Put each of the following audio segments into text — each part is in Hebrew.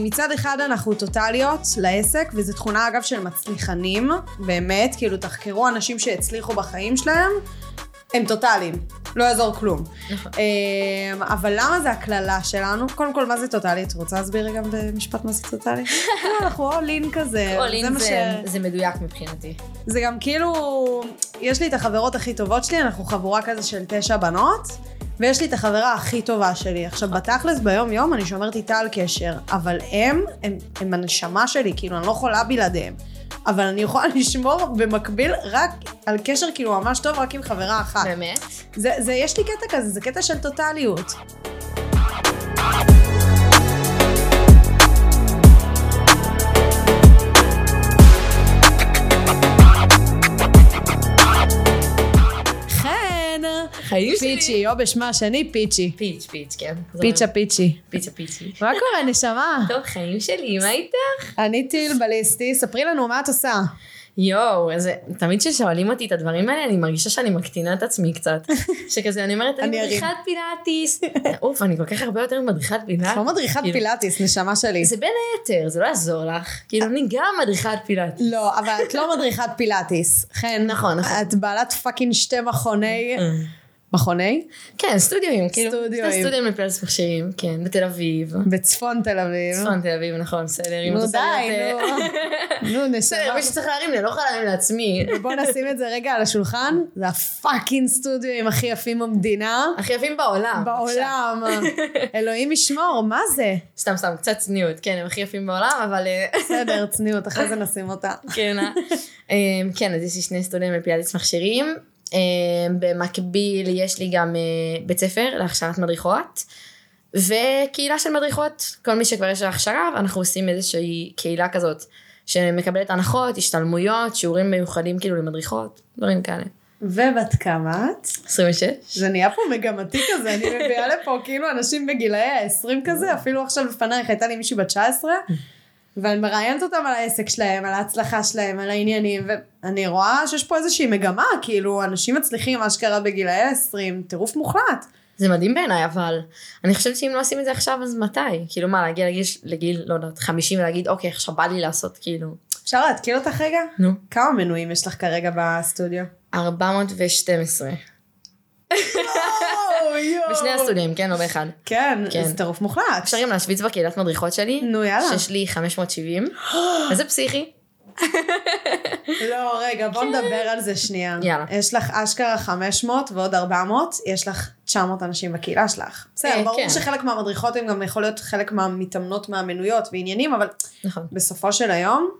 כי מצד אחד אנחנו טוטליות לעסק, וזו תכונה אגב של מצליחנים, באמת, כאילו תחקרו אנשים שהצליחו בחיים שלהם, הם טוטאליים, לא יעזור כלום. נכון. אמ, אבל למה זה הקללה שלנו? קודם כל, מה זה טוטאלי? את רוצה להסביר רגע במשפט מה זה טוטאלי? לא, אנחנו all in כזה. זה זה, זה מדויק מבחינתי. זה גם כאילו, יש לי את החברות הכי טובות שלי, אנחנו חבורה כזה של תשע בנות, ויש לי את החברה הכי טובה שלי. עכשיו, בתכלס, ביום יום אני שומרת איתה על קשר, אבל הם, הם, הם הנשמה שלי, כאילו, אני לא יכולה בלעדיהם. אבל אני יכולה לשמור במקביל רק על קשר כאילו ממש טוב, רק עם חברה אחת. באמת? זה, זה, יש לי קטע כזה, זה קטע של טוטליות. חן, חיים שלי. פיצ'י, או בשמה השני פיצ'י. פיץ', פיץ', כן. פיצ'ה פיצ'י. פיצ'ה פיצ'י. מה קורה, נשמה? טוב, חיים שלי, מה איתך? אני טיל בליסטי, ספרי לנו מה את עושה. יואו, אז תמיד כששואלים אותי את הדברים האלה, אני מרגישה שאני מקטינה את עצמי קצת. שכזה, אני אומרת, אני. מדריכת פילאטיס. אוף, אני כל כך הרבה יותר ממדריכת פילאטיס. את לא מדריכת כאילו, פילאטיס, נשמה שלי. זה בין היתר, זה לא יעזור לך. כאילו, אני גם מדריכת פילאטיס. לא, אבל את לא מדריכת פילאטיס. חן, נכון, נכון. את בעלת פאקינג שתי מכוני... מכוני? כן, סטודיואים, כאילו. סטודיואים. סטודיואים לפילאטיס מכשירים, כן, בתל אביב. בצפון תל אביב. צפון תל אביב, נכון, בסדר. נו די, להיות, אה, נו. נו, בסדר, נשמה. מי שצריך להרים לי, אני לא יכולה להרים לעצמי. בוא נשים את זה רגע על השולחן. זה הפאקינג סטודיו הכי יפים במדינה. הכי יפים בעולם. בעולם. אלוהים ישמור, מה זה? סתם, סתם, קצת צניעות. כן, הם הכי יפים בעולם, אבל... אה, בסדר, צניעות, אחרי זה נשים אותה. כן, אה? כן, אז יש לי שני סטודנטים בפילאטיס מכשירים. אמ, במקביל יש לי גם אה, בית ספר להכשרת מדריכות. וקהילה של מדריכות, כל מי שכבר יש לה הכשרה, ואנחנו עושים איזושהי קהילה כזאת, שמקבלת הנחות, השתלמויות, שיעורים מיוחדים כאילו למדריכות, דברים כאלה. ובת כמה את? 26? זה נהיה פה מגמתי כזה, אני מביאה לפה כאילו אנשים בגילאי ה-20 כזה, אפילו עכשיו לפנייך הייתה לי מישהי בת 19, ואני מראיינת אותם על העסק שלהם, על ההצלחה שלהם, על העניינים, ואני רואה שיש פה איזושהי מגמה, כאילו אנשים מצליחים אשכרה בגילאי ה-20, טירוף מוחלט. זה מדהים בעיניי, אבל אני חושבת שאם לא עושים את זה עכשיו, אז מתי? כאילו מה, להגיע לגיל, לגיל לא יודעת, 50 ולהגיד, אוקיי, עכשיו בא לי לעשות, כאילו, אפשר להתקיל אותך רגע? נו. כמה מנויים יש לך כרגע בסטודיו? 412. בשני הסטודיו, כן? לא באחד. כן, כן. זה טירוף מוחלט. אפשר גם להשוויץ בקהילת מדריכות שלי. נו, יאללה. שיש לי 570. איזה פסיכי. לא, רגע, בוא נדבר על זה שנייה. יאללה. יש לך אשכרה 500 ועוד 400, יש לך 900 אנשים בקהילה שלך. בסדר, אה, ברור כן. שחלק מהמדריכות הן גם יכול להיות חלק מהמתאמנות מהמנויות ועניינים, אבל נכון. בסופו של היום,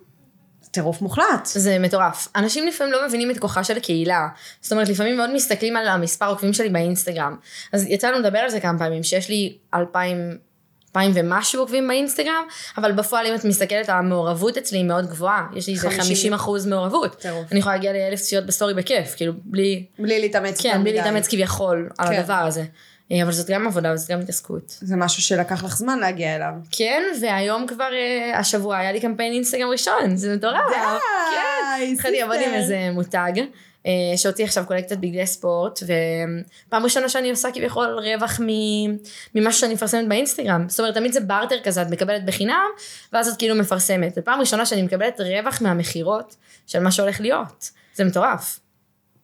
טירוף מוחלט. זה מטורף. אנשים לפעמים לא מבינים את כוחה של הקהילה. זאת אומרת, לפעמים מאוד מסתכלים על המספר עוקבים שלי באינסטגרם. אז יצא לנו לדבר על זה כמה פעמים, שיש לי 2,000, 2,000 ומשהו עוקבים באינסטגרם, אבל בפועל אם את מסתכלת, המעורבות אצלי היא מאוד גבוהה. יש לי איזה 50. 50 אחוז מעורבות. טירוף. אני יכולה להגיע לאלף צפיות בסטורי בכיף, כאילו, בלי, בלי להתאמץ כן, בלי. להתאמץ כביכול על כן. הדבר הזה. אה, אבל זאת גם עבודה וזאת גם התעסקות. זה משהו שלקח לך זמן להגיע אליו. כן, והיום כבר, אה, השבוע היה לי קמפיין אינסטגרם ראשון, זה מטורף. די, התחלתי לעבוד עם. איזה מותג, אה, שהוציא עכשיו קולקציית בגדי ספורט, ופעם ראשונה שאני עושה כביכול רווח מ- ממשהו שאני מפרסמת באינסטגרם. זאת אומרת, תמיד זה בארטר כזה, את מקבלת בחינם, ואז את כאילו מפרסמת. זו פעם ראשונה שאני מקבלת רווח מהמכירות של מה שהולך להיות. זה מטורף.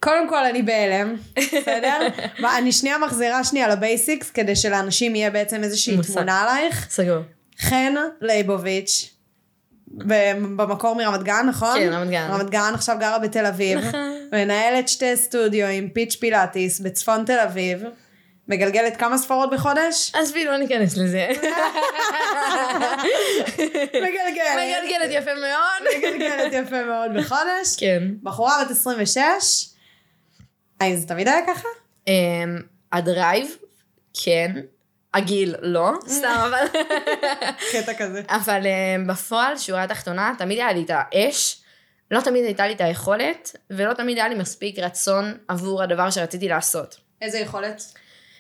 קודם כל אני בהלם, בסדר? ואני שנייה מחזירה שנייה ל basics, כדי שלאנשים יהיה בעצם איזושהי. תמונה עלייך. סגור. חן לייבוביץ', במקור מרמת גן, נכון? כן, רמת גן. רמת גן עכשיו גרה בתל אביב. נכון. מנהלת שתי סטודיו עם פיץ' פילאטיס בצפון תל אביב. מגלגלת כמה ספרות בחודש? עזבי, לא ניכנס לזה. מגלגלת. מגלגלת יפה מאוד. מגלגלת יפה מאוד בחודש. כן. בחורה בת 26. האם זה תמיד היה ככה? אמ, הדרייב, כן. הגיל, לא. סתם, אבל... קטע כזה. אבל um, בפועל, שורה התחתונה, תמיד היה לי את האש, לא תמיד הייתה לי את היכולת, ולא תמיד היה לי מספיק רצון עבור הדבר שרציתי לעשות. איזה יכולת?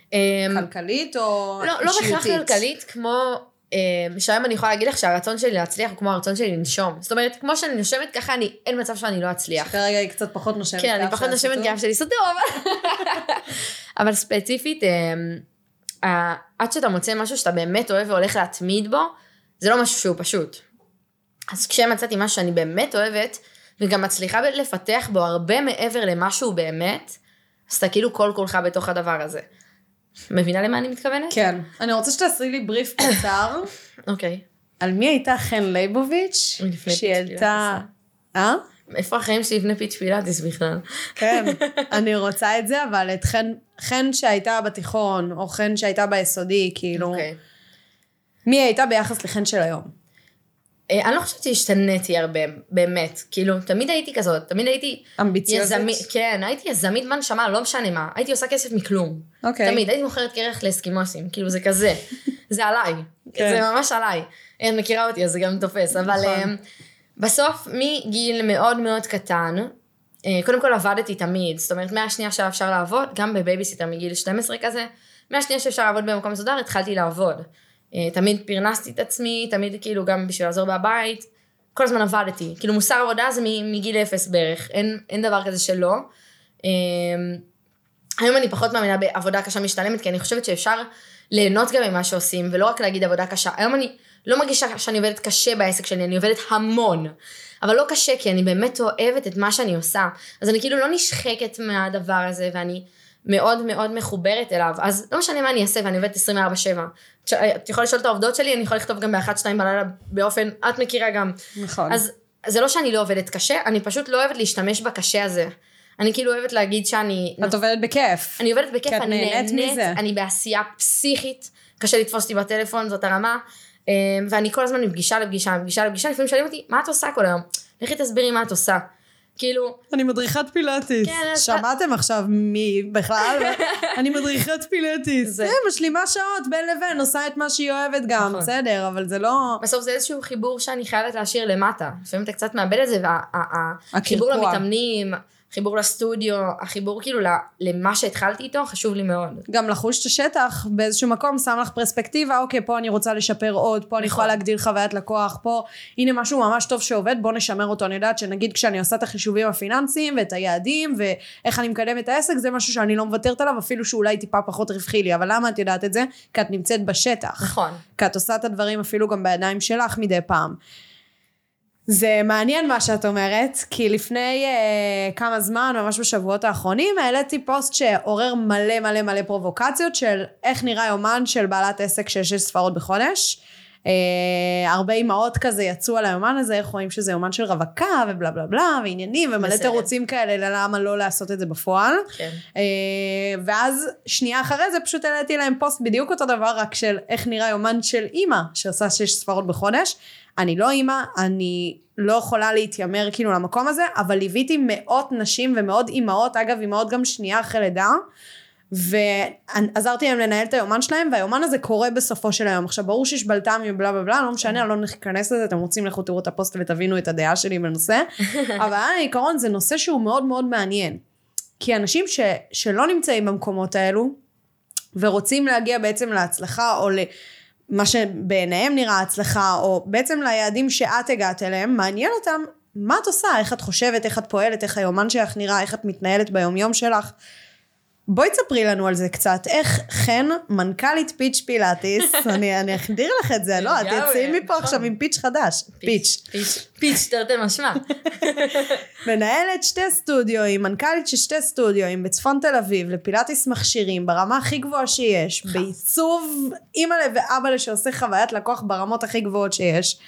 Um, כלכלית או לא, לא בהכרח אישיותית? כלכלית, כמו... um, שהיום אני יכולה להגיד לך שהרצון שלי להצליח הוא כמו הרצון שלי לנשום. זאת אומרת, כמו שאני נושמת ככה, אני, אין מצב שאני לא אצליח. כרגע היא קצת פחות נושמת. כן, אני פחות נושמת. כי אף שלי סתום. אבל ספציפית, אמ, עד שאתה מוצא משהו שאתה באמת אוהב והולך להתמיד בו, זה לא משהו שהוא פשוט. אז כשמצאתי משהו שאני באמת אוהבת, וגם מצליחה לפתח בו הרבה מעבר למה שהוא באמת, אז אתה כאילו כל כולך בתוך הדבר הזה. מבינה למה אני מתכוונת? כן. אני רוצה שתעשי לי בריף קצר. אוקיי. על מי הייתה חן ליבוביץ'? לפני שהיא העלתה... אה? איפה החיים שלי לפני פיץ' פילאטיס בכלל? כן, אני רוצה את זה, אבל את חן, חן שהייתה בתיכון, או חן שהייתה ביסודי, כאילו, אוקיי. מי הייתה ביחס לחן של היום? אה, אני לא חושבת שהשתניתי הרבה, באמת. כאילו, תמיד הייתי כזאת, תמיד הייתי... אמביציוזית? יזמית, כן, הייתי יזמית בנשמה, לא משנה מה. הייתי עושה כסף מכלום. אוקיי. תמיד, הייתי מוכרת קרח לאסקימוסים, כאילו זה כזה. זה עליי. כן. זה ממש עליי. את מכירה אותי, אז זה גם תופס. אבל נכון. אמ, בסוף, מגיל מאוד מאוד קטן, אה, קודם כל עבדתי תמיד, זאת אומרת, מהשנייה שאפשר לעבוד, גם בבייביסיטר מגיל 12 כזה, מהשנייה שאפשר לעבוד במקום מסודר, התחלתי לעבוד. אה, תמיד פרנסתי את עצמי, תמיד כאילו גם בשביל לעזור בבית, כל הזמן עבדתי. כאילו מוסר עבודה זה מגיל אפס בערך, אין, אין דבר כזה שלא. אה, היום אני פחות מאמינה בעבודה קשה משתלמת, כי אני חושבת שאפשר ליהנות גם ממה שעושים, ולא רק להגיד עבודה קשה. היום אני לא מרגישה שאני עובדת קשה בעסק שלי, אני עובדת המון. אבל לא קשה, כי אני באמת אוהבת את מה שאני עושה. אז אני כאילו לא נשחקת מהדבר הזה, ואני מאוד מאוד מחוברת אליו. אז לא משנה מה אני אעשה, ואני עובדת 24-7. תש- את יכולה לשאול את העובדות שלי, אני יכולה לכתוב גם ב-1-2 בלילה באופן, את מכירה גם. נכון. אז זה לא שאני לא עובדת קשה, אני פשוט לא אוהבת להשתמש בקשה הזה. אני כאילו אוהבת להגיד שאני... את עובדת בכיף. אני עובדת בכיף, אני נהנית נהנית, מזה. אני בעשייה פסיכית, קשה לתפוס אותי בטלפון, זאת הרמה. אה, ואני כל הזמן מפגישה לפגישה, מפגישה לפגישה, לפעמים שואלים אותי, מה את עושה כל היום? לכי תסבירי מה את עושה. כאילו, אני מדריכת פילאטיס. כן, אז- שמעתם עכשיו מי בכלל? אני מדריכת פילאטיס. זה- משלימה שעות בין לבין, עושה את מה שהיא אוהבת גם, נכון. בסדר, אבל זה לא... בסוף זה איזשהו חיבור שאני חייבת להשאיר למטה. לפעמים אתה קצת מאבד את זה, והחיבור. למתאמנים, החיבור לסטודיו, החיבור כאילו למה שהתחלתי איתו, חשוב לי מאוד. גם לחוש את השטח באיזשהו מקום, שם לך פרספקטיבה, אוקיי, פה אני רוצה לשפר עוד, פה אני נכון. יכולה להגדיל חוויית לקוח, פה הנה משהו ממש טוב שעובד, בוא נשמר אותו. אני יודעת שנגיד כשאני עושה את החישובים הפיננסיים ואת היעדים ואיך אני מקדם את העסק, זה משהו שאני לא מוותרת עליו, אפילו שאולי טיפה פחות רווחי לי. אבל למה את יודעת את זה? כי את נמצאת בשטח. נכון. כי את עושה את הדברים אפילו גם בידיים שלך מדי פעם. זה מעניין מה שאת אומרת, כי לפני אה, כמה זמן, ממש בשבועות האחרונים, העליתי פוסט שעורר מלא מלא מלא פרובוקציות של איך נראה יומן של בעלת עסק של שש ספרות בחודש. אה, הרבה אימהות כזה יצאו על היומן הזה, איך רואים שזה יומן של רווקה ובלה בלה בלה, ועניינים, ומלא. תירוצים כאלה ללמה לא לעשות את זה בפועל. כן. אה, ואז שנייה אחרי זה פשוט העליתי להם פוסט בדיוק אותו דבר, רק של איך נראה יומן של אימא שעושה שש ספרות בחודש. אני לא אימא, אני לא יכולה להתיימר כאילו למקום הזה, אבל ליוויתי מאות נשים ומאות אימהות, אגב אימהות גם שנייה אחרי לידה, ועזרתי להם לנהל את היומן שלהם, והיומן הזה קורה בסופו של היום. עכשיו ברור שיש בלת"ם ובלה בלה בלה, לא משנה, אני לא ניכנס לזה, אתם רוצים לכו תראו את הפוסט ותבינו את הדעה שלי בנושא, אבל בעיקרון זה נושא שהוא מאוד מאוד מעניין. כי אנשים ש, שלא נמצאים במקומות האלו, ורוצים להגיע בעצם להצלחה, או למה שבעיניהם נראה הצלחה, או בעצם ליעדים שאת הגעת אליהם, מעניין אותם מה את עושה, איך את חושבת, איך את פועלת, איך היומן שלך נראה, איך את מתנהלת ביומיום שלך. בואי תספרי לנו על זה קצת. איך חן, מנכ"לית פיץ' פילאטיס, אני, אני אחדיר לך את זה, לא, את יוצאים מפה נכון. עכשיו עם פיץ' חדש. פיץ'. פיץ'. תרתי משמע. מנהלת שתי סטודיואים, מנכ"לית של שתי סטודיואים בצפון תל אביב, לפילאטיס מכשירים, ברמה הכי גבוהה שיש, בעיצוב אימא'לה ואבא'לה שעושה חוויית לקוח ברמות הכי גבוהות שיש.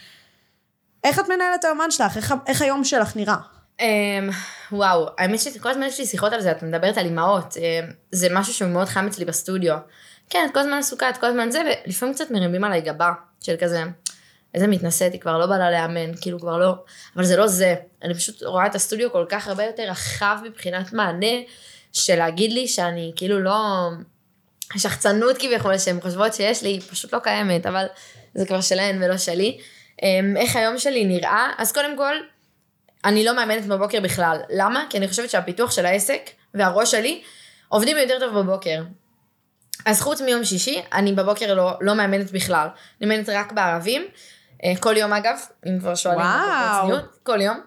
איך את מנהלת היומן שלך? איך, איך היום שלך נראה? אמ, וואו, האמת שכל הזמן יש לי שיחות על זה, את מדברת על אימהות, אמ, זה משהו שהוא מאוד חם אצלי בסטודיו. כן, את כל הזמן עסוקה, את כל הזמן זה, ולפעמים קצת מרימים עליי גבה, של כזה, איזה מתנשאת, היא כבר לא באה לאמן, כאילו כבר לא, אבל זה לא זה. אני פשוט רואה את הסטודיו כל כך הרבה יותר רחב מבחינת מענה, של להגיד לי שאני כאילו לא... השחצנות כביכול שהן חושבות שיש לי, היא פשוט לא קיימת, אבל זה כבר שלהן ולא שלי. אמ, איך היום שלי נראה? אז קודם כל, אני לא מאמנת בבוקר בכלל. למה? כי אני חושבת שהפיתוח של העסק והראש שלי עובדים יותר טוב בבוקר. אז חוץ מיום שישי, אני בבוקר לא, לא מאמנת בכלל. אני מאמנת רק בערבים. אה, כל יום אגב, אם כבר שואלים וואו. כל יום.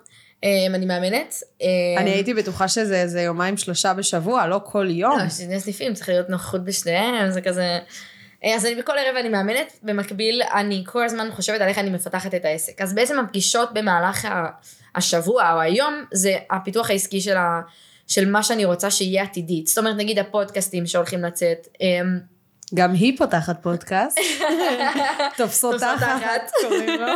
אה, אני מאמנת. אה, אני הייתי בטוחה שזה איזה יומיים שלושה בשבוע, לא כל יום. לא, שני סניפים, צריך להיות נוכחות בשניהם, זה כזה... אז אני בכל ערב אני מאמנת, במקביל אני כל הזמן חושבת על איך אני מפתחת את העסק. אז בעצם הפגישות במהלך ה- השבוע או היום זה הפיתוח העסקי של, ה, של מה שאני רוצה שיהיה עתידית. זאת אומרת נגיד הפודקאסטים שהולכים לצאת. אמ, גם היא פותחת פודקאסט. תופסות תופסות תחת, תחת. קוראים לו.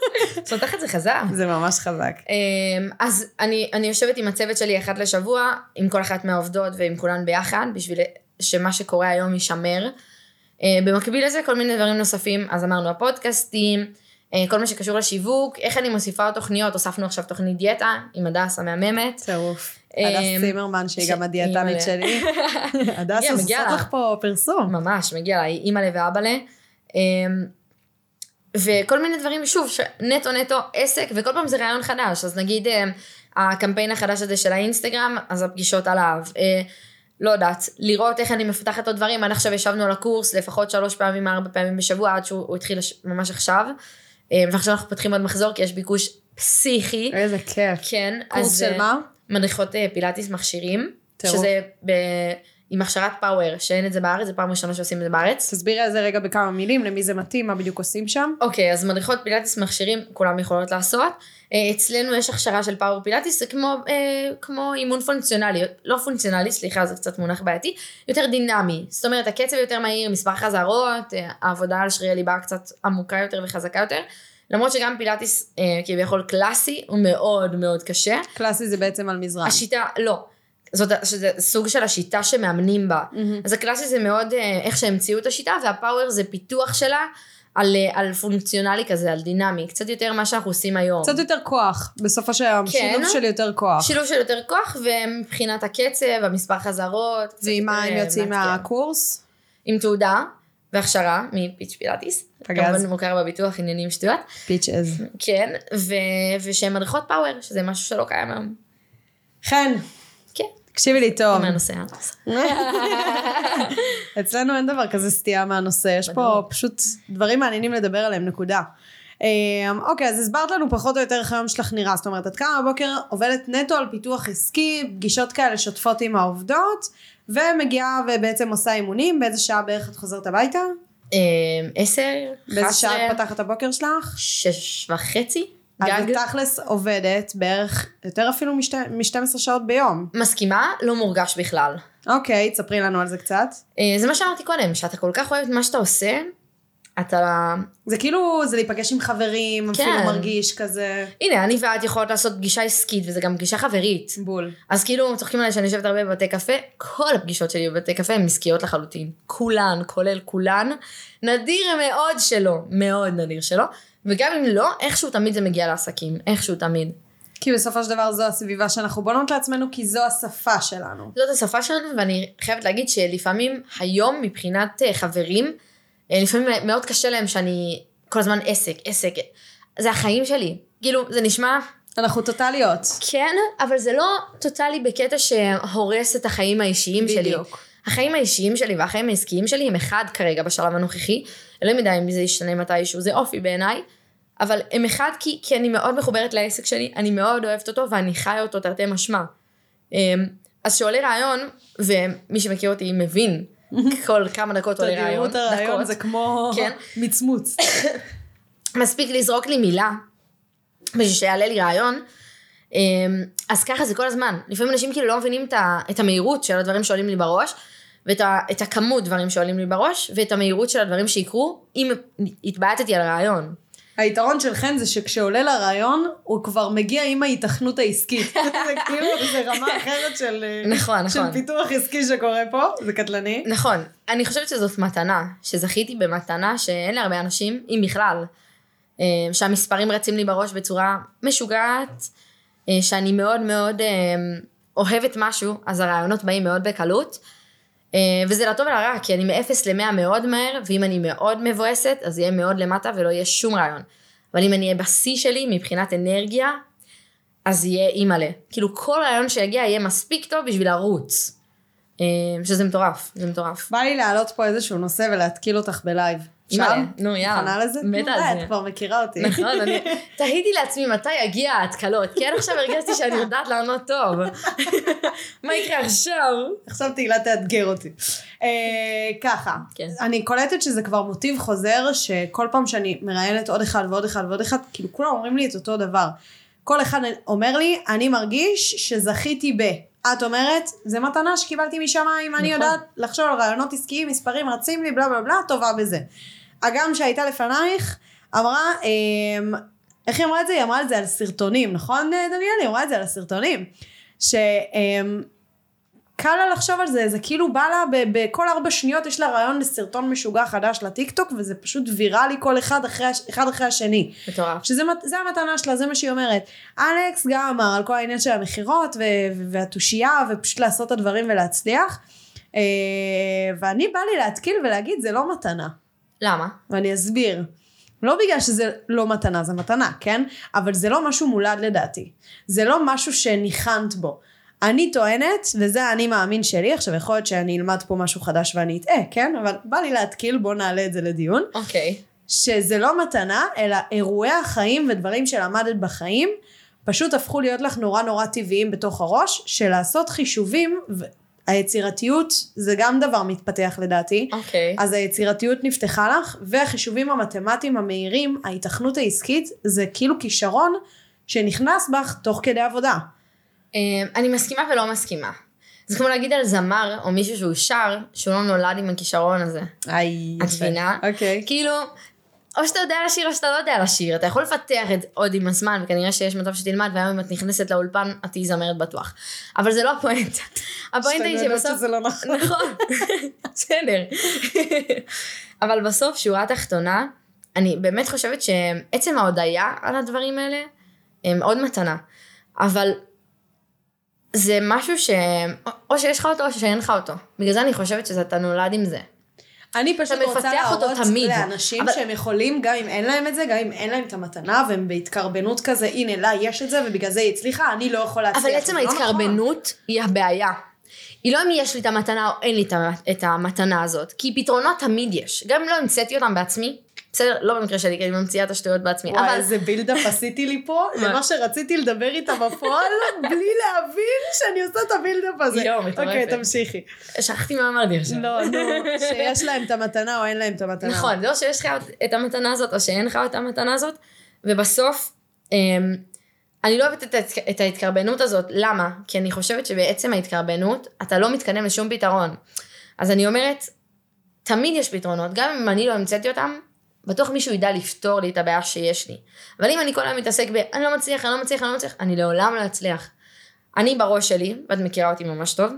סותחת זה חזק. זה ממש חזק. אמ, אז אני, אני יושבת עם הצוות שלי אחת לשבוע, עם כל אחת מהעובדות ועם כולן ביחד, בשביל שמה שקורה היום יישמר. אה, במקביל לזה כל מיני דברים נוספים, אז אמרנו הפודקאסטים, כל מה שקשור לשיווק, איך אני מוסיפה עוד תוכניות, הוספנו עכשיו תוכנית דיאטה עם הדס המהממת. טירוף. הדס צימרמן, שהיא גם הדיאטנית. שלי. הדס, לה. לך פה פרסום. ממש, מגיע לה, היא אימא'לה ואבא'לה. אמ, וכל מיני דברים, שוב, נטו נטו עסק, וכל פעם זה רעיון חדש, אז נגיד אמ, הקמפיין החדש הזה של האינסטגרם, אז הפגישות עליו. אה, לא יודעת, לראות איך אני מפתחת עוד דברים, עד עכשיו ישבנו על הקורס לפחות שלוש פעמים, ארבע פעמים בשבוע, עד שהוא הוא התחיל ממש עכשיו. אה, ועכשיו אנחנו פותחים עוד מחזור, כי יש ביקוש פסיכי. איזה כיף. כן, קורס של אה, מה? מדריכות אה, פילאטיס מכשירים, טירוף. שזה ב... עם הכשרת פאוור, שאין את זה בארץ, זו פעם ראשונה שעושים את זה בארץ. תסבירי על זה רגע בכמה מילים, למי זה מתאים, מה בדיוק עושים שם. אוקיי, אז מדריכות פילאטיס מכשירים, כולם יכולות לעשות. אה, אצלנו יש הכשרה של פאוור פילאטיס, זה כמו, אה, כמו אימון פונקציונלי, לא פונקציונלי, סליחה, זה קצת מונח בעייתי, יותר דינמי. זאת אומרת, הקצב יותר מהיר, מספר חזרות, אה, העבודה על שרירי ליבה קצת עמוקה יותר וחזקה יותר. למרות שגם פילאטיס אה, כביכול קלאסי, הוא מאוד מאוד קשה. קלאסי זה בעצם על מזרן. השיטה, לא. זאת שזה סוג של השיטה שמאמנים בה. אז הקלאסי זה מאוד אה, איך שהמציאו את השיטה, והפאוור זה פיתוח שלה על, אה, על פונקציונלי כזה, על דינמי, קצת יותר מה שאנחנו עושים היום. קצת יותר כוח, בסופו של יום, כן. שילוב של יותר כוח. שילוב של יותר כוח, ומבחינת הקצב, המספר חזרות. ועם מה הם אה, יוצאים מעדכן. מהקורס? עם תעודה והכשרה מפיץ' פילאטיס. פגז. כמובן מוכר בביטוח עניינים שטויות. פיץ' אז. כן, ו... ושהן מדריכות פאוור, שזה משהו שלא קיים היום. חן, כן. תקשיבי לי טוב. מהנושא. אצלנו אין דבר כזה סטייה מהנושא, יש פה. פשוט דברים מעניינים לדבר עליהם, נקודה. אמ, אוקיי, אז הסברת לנו פחות או יותר איך היום שלך נראה, זאת אומרת, את קמה בבוקר, עובדת נטו על פיתוח עסקי, פגישות כאלה שוטפות עם העובדות, ומגיעה ובעצם עושה אימונים, באיזה שעה בערך את חוזרת הביתה? אה, עשר, באיזה אחת שעה את פתחת הבוקר שלך? שש וחצי, אז גג. את תכלס עובדת בערך יותר אפילו מ-12 שעות ביום. מסכימה, לא מורגש בכלל. אוקיי, תספרי לנו על זה קצת. אה, זה מה שאמרתי קודם, שאתה כל כך אוהב את מה שאתה עושה, אתה... זה כאילו, זה להיפגש עם חברים, כן. אפילו מרגיש כזה הנה, אני ואת יכולות לעשות פגישה עסקית, וזה גם פגישה חברית. בול. אז כאילו, צוחקים עליי שאני יושבת הרבה בבתי קפה, כל הפגישות שלי בבתי קפה הן עסקיות לחלוטין. כולן, כולל כולן. נדיר מאוד שלא, מאוד נדיר שלא. וגם אם לא, איכשהו תמיד זה מגיע לעסקים, איכשהו תמיד. כי בסופו של דבר זו הסביבה שאנחנו בונות לעצמנו, כי זו השפה שלנו. זאת השפה שלנו, ואני חייבת להגיד שלפעמים היום מבחינת אה, חברים, לפעמים מאוד קשה להם שאני כל הזמן עסק, עסק. זה החיים שלי. כאילו, זה נשמע, אנחנו טוטליות. כן, אבל זה לא טוטאלי בקטע שהורס את החיים האישיים שלי. בדיוק. החיים האישיים שלי והחיים העסקיים שלי הם אחד כרגע בשלב הנוכחי. אלוהים יודע אם זה ישתנה מתישהו, זה אופי בעיניי. אבל הם אחד כי, כי אני מאוד מחוברת לעסק שלי, אני מאוד אוהבת אותו ואני חיה אותו תרתי משמע. אמ, אז כשעולה רעיון, ומי שמכיר אותי מבין, כל כמה דקות עולה רעיון, תדירות הרעיון זה כמו כן. מצמוץ. מספיק לזרוק לי מילה בשביל שיעלה לי רעיון. אמ, אז ככה זה כל הזמן. לפעמים אנשים כאילו לא מבינים את, המהירות של הדברים שעולים לי בראש, ואת הכמות דברים שעולים לי בראש, ואת המהירות של הדברים שיקרו, אם התבעטתי על רעיון. היתרון של חן זה שכשעולה לרעיון, הוא כבר מגיע עם ההיתכנות העסקית. זה כאילו, זה רמה אחרת של, אה, נכון, של נכון. פיתוח עסקי שקורה פה, זה קטלני. נכון, אני חושבת שזאת מתנה, שזכיתי במתנה שאין להרבה אנשים, אם בכלל, אה, שהמספרים רצים לי בראש בצורה משוגעת, אה, שאני מאוד מאוד אוהבת משהו, אז הרעיונות באים מאוד בקלות, וזה לטוב ולרע, כי אני מ-0 ל-100 מאוד מהר, ואם אני מאוד מבואסת, אז יהיה מאוד למטה ולא יהיה שום רעיון. אבל אם אני אהיה בשיא שלי מבחינת אנרגיה, אז יהיה אימא'לה. כאילו כל רעיון שיגיע יהיה מספיק טוב בשביל לרוץ. אה, שזה מטורף, זה מטורף. בא לי להעלות פה איזשהו נושא ולהתקיל אותך בלייב. אימא'לה, נו יאללה. מוכנה לזה? מתה על את זה. כבר מכירה אותי. נכון, אני תהיתי לעצמי מתי יגיע ההתקלות, כי עד עכשיו הרגשתי שאני יודעת לענות טוב. מה יקרה עכשיו? עכשיו תהילה תאתגר אותי. אה, ככה, כן. אני קולטת שזה כבר מוטיב חוזר, שכל פעם שאני מראיינת עוד אחד ועוד אחד ועוד אחד, כאילו כולם אומרים לי את אותו דבר. כל אחד אומר לי, אני מרגיש שזכיתי ב... את אומרת, זה מתנה שקיבלתי משמיים, אני נכון. יודעת לחשוב על רעיונות עסקיים, מספרים רצים לי, בלה בלה בלה, טובה בזה. הגם שהייתה לפנייך, אמרה, אמ, איך היא אמרה את זה? היא אמרה את זה על סרטונים, נכון אה, דניאל? היא אמרה את זה על הסרטונים. ש... אמ, לה לחשוב על זה, זה כאילו בא לה בכל ארבע שניות יש לה רעיון לסרטון משוגע חדש לטיקטוק וזה פשוט ויראלי כל אחד אחרי, אחד אחרי השני. מטורף. שזה מת- זה המתנה שלה, זה מה שהיא אומרת. אלכס גם אמר על כל העניין של המכירות והתושייה ופשוט לעשות את הדברים ולהצליח. אה, ואני בא לי להתקיל ולהגיד זה לא מתנה. למה? ואני אסביר. לא בגלל שזה לא מתנה, זה מתנה, כן? אבל זה לא משהו מולד לדעתי. זה לא משהו שניחנת בו. אני טוענת, וזה האני מאמין שלי, עכשיו יכול להיות שאני אלמד פה משהו חדש ואני אטעה, כן? אבל בא לי להתקיל, בוא נעלה את זה לדיון. אוקיי. שזה לא מתנה, אלא אירועי החיים ודברים שלמדת בחיים, פשוט הפכו להיות לך נורא נורא טבעיים בתוך הראש, של לעשות חישובים, היצירתיות זה גם דבר מתפתח לדעתי. אוקיי. אז היצירתיות נפתחה לך, והחישובים המתמטיים המהירים, ההיתכנות העסקית, זה כאילו כישרון שנכנס בך תוך כדי עבודה. אמ, אני מסכימה ולא מסכימה. זה כמו להגיד על זמר או מישהו שהוא שר, שהוא לא נולד עם הכישרון הזה. איי, את מבינה? אוקיי. כאילו, או שאתה יודע לשיר או שאתה לא יודע לשיר. אתה יכול לפתח את עוד עם הזמן, וכנראה שיש מצב שתלמד, והיום אם את נכנסת לאולפן, את תהיי זמרת בטוח. אבל זה לא הפואנטה. הפואנטה היא שאתה שבסוף... שזה לא נכון. נכון, בסדר. אבל בסוף, שורה תחתונה, אני באמת חושבת שעצם ההודיה על הדברים האלה, הם מאוד מתנה. אבל זה משהו ש... או שיש לך אותו או שאין לך אותו. בגלל זה אני חושבת שאתה נולד עם זה. אני פשוט אתה רוצה מפתח אותו להראות תמיד. לאנשים אבל- שהם יכולים, גם אם אין להם את זה, גם אם אין להם את המתנה, והם בהתקרבנות כזה, הנה, לה יש את זה, ובגלל זה היא הצליחה, אני לא יכול להצליח. אבל עצם לא נכון. ההתקרבנות היא הבעיה. היא לא אם יש לי את המתנה או אין לי את המתנה הזאת, כי פתרונות תמיד יש. גם אם לא המצאתי אותם בעצמי, בסדר, לא במקרה שלי, כי אני ממציאה את השטויות בעצמי, וואי, אבל איזה build-up עשיתי לי פה, מה? למה שרציתי לדבר איתה בפועל, בלי להבין שאני עושה את ה build-up הזה. יואו, מטורפת. אוקיי, תמשיכי. שכחתי מה אמרתי עכשיו. לא, נו, שיש להם את המתנה או אין להם את המתנה. נכון, זה או שיש לך את המתנה הזאת, או שאין לך את המתנה הזאת, ובסוף, אמ, אני לא אוהבת את, ההתק- את ההתקרבנות הזאת, למה? כי אני חושבת שבעצם ההתקרבנות, אתה לא מתקדם לשום פתרון. אז אני אומרת, תמיד יש פתרונות, גם אם אני לא המצאתי אותם, בטוח מישהו ידע לפתור לי את הבעיה שיש לי. אבל אם אני כל היום מתעסק ב, אני לא מצליח, אני לא מצליח, אני לא מצליח, אני לעולם לא אצליח. אני בראש שלי, ואת מכירה אותי ממש טוב,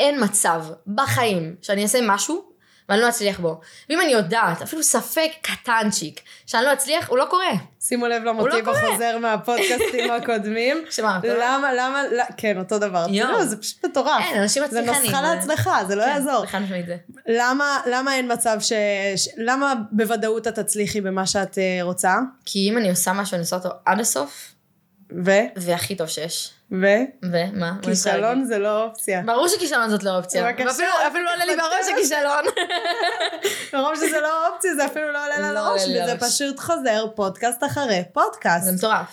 אין מצב בחיים שאני אעשה משהו ואני לא אצליח בו. ואם אני יודעת, אפילו ספק קטנצ'יק, שאני לא אצליח, הוא לא קורה. שימו לב למוטיב לא קורה. החוזר מהפודקאסטים הקודמים. שמה, למה, למה, כן, אותו דבר. לא, זה פשוט מטורף. אין, אנשים זה מצליחנים. נוסחה להצלחה, זה לא יעזור. משמעית זה. למה, למה אין מצב ש... ש... למה בוודאות את תצליחי במה שאת אה, רוצה? כי אם אני עושה משהו, אני עושה אותו עד הסוף, ו? והכי טוב שיש. ו? ומה? מה כישלון? זה לא אופציה. ברור שכישלון זאת לא אופציה. בבקשה, אפילו לא עולה לי. בראש הכישלון. מרוב שזה לא אופציה, זה אפילו לא עולה לה לא לראש, עולה לי וזה לראש. פשוט חוזר פודקאסט אחרי פודקאסט. זה מטורף.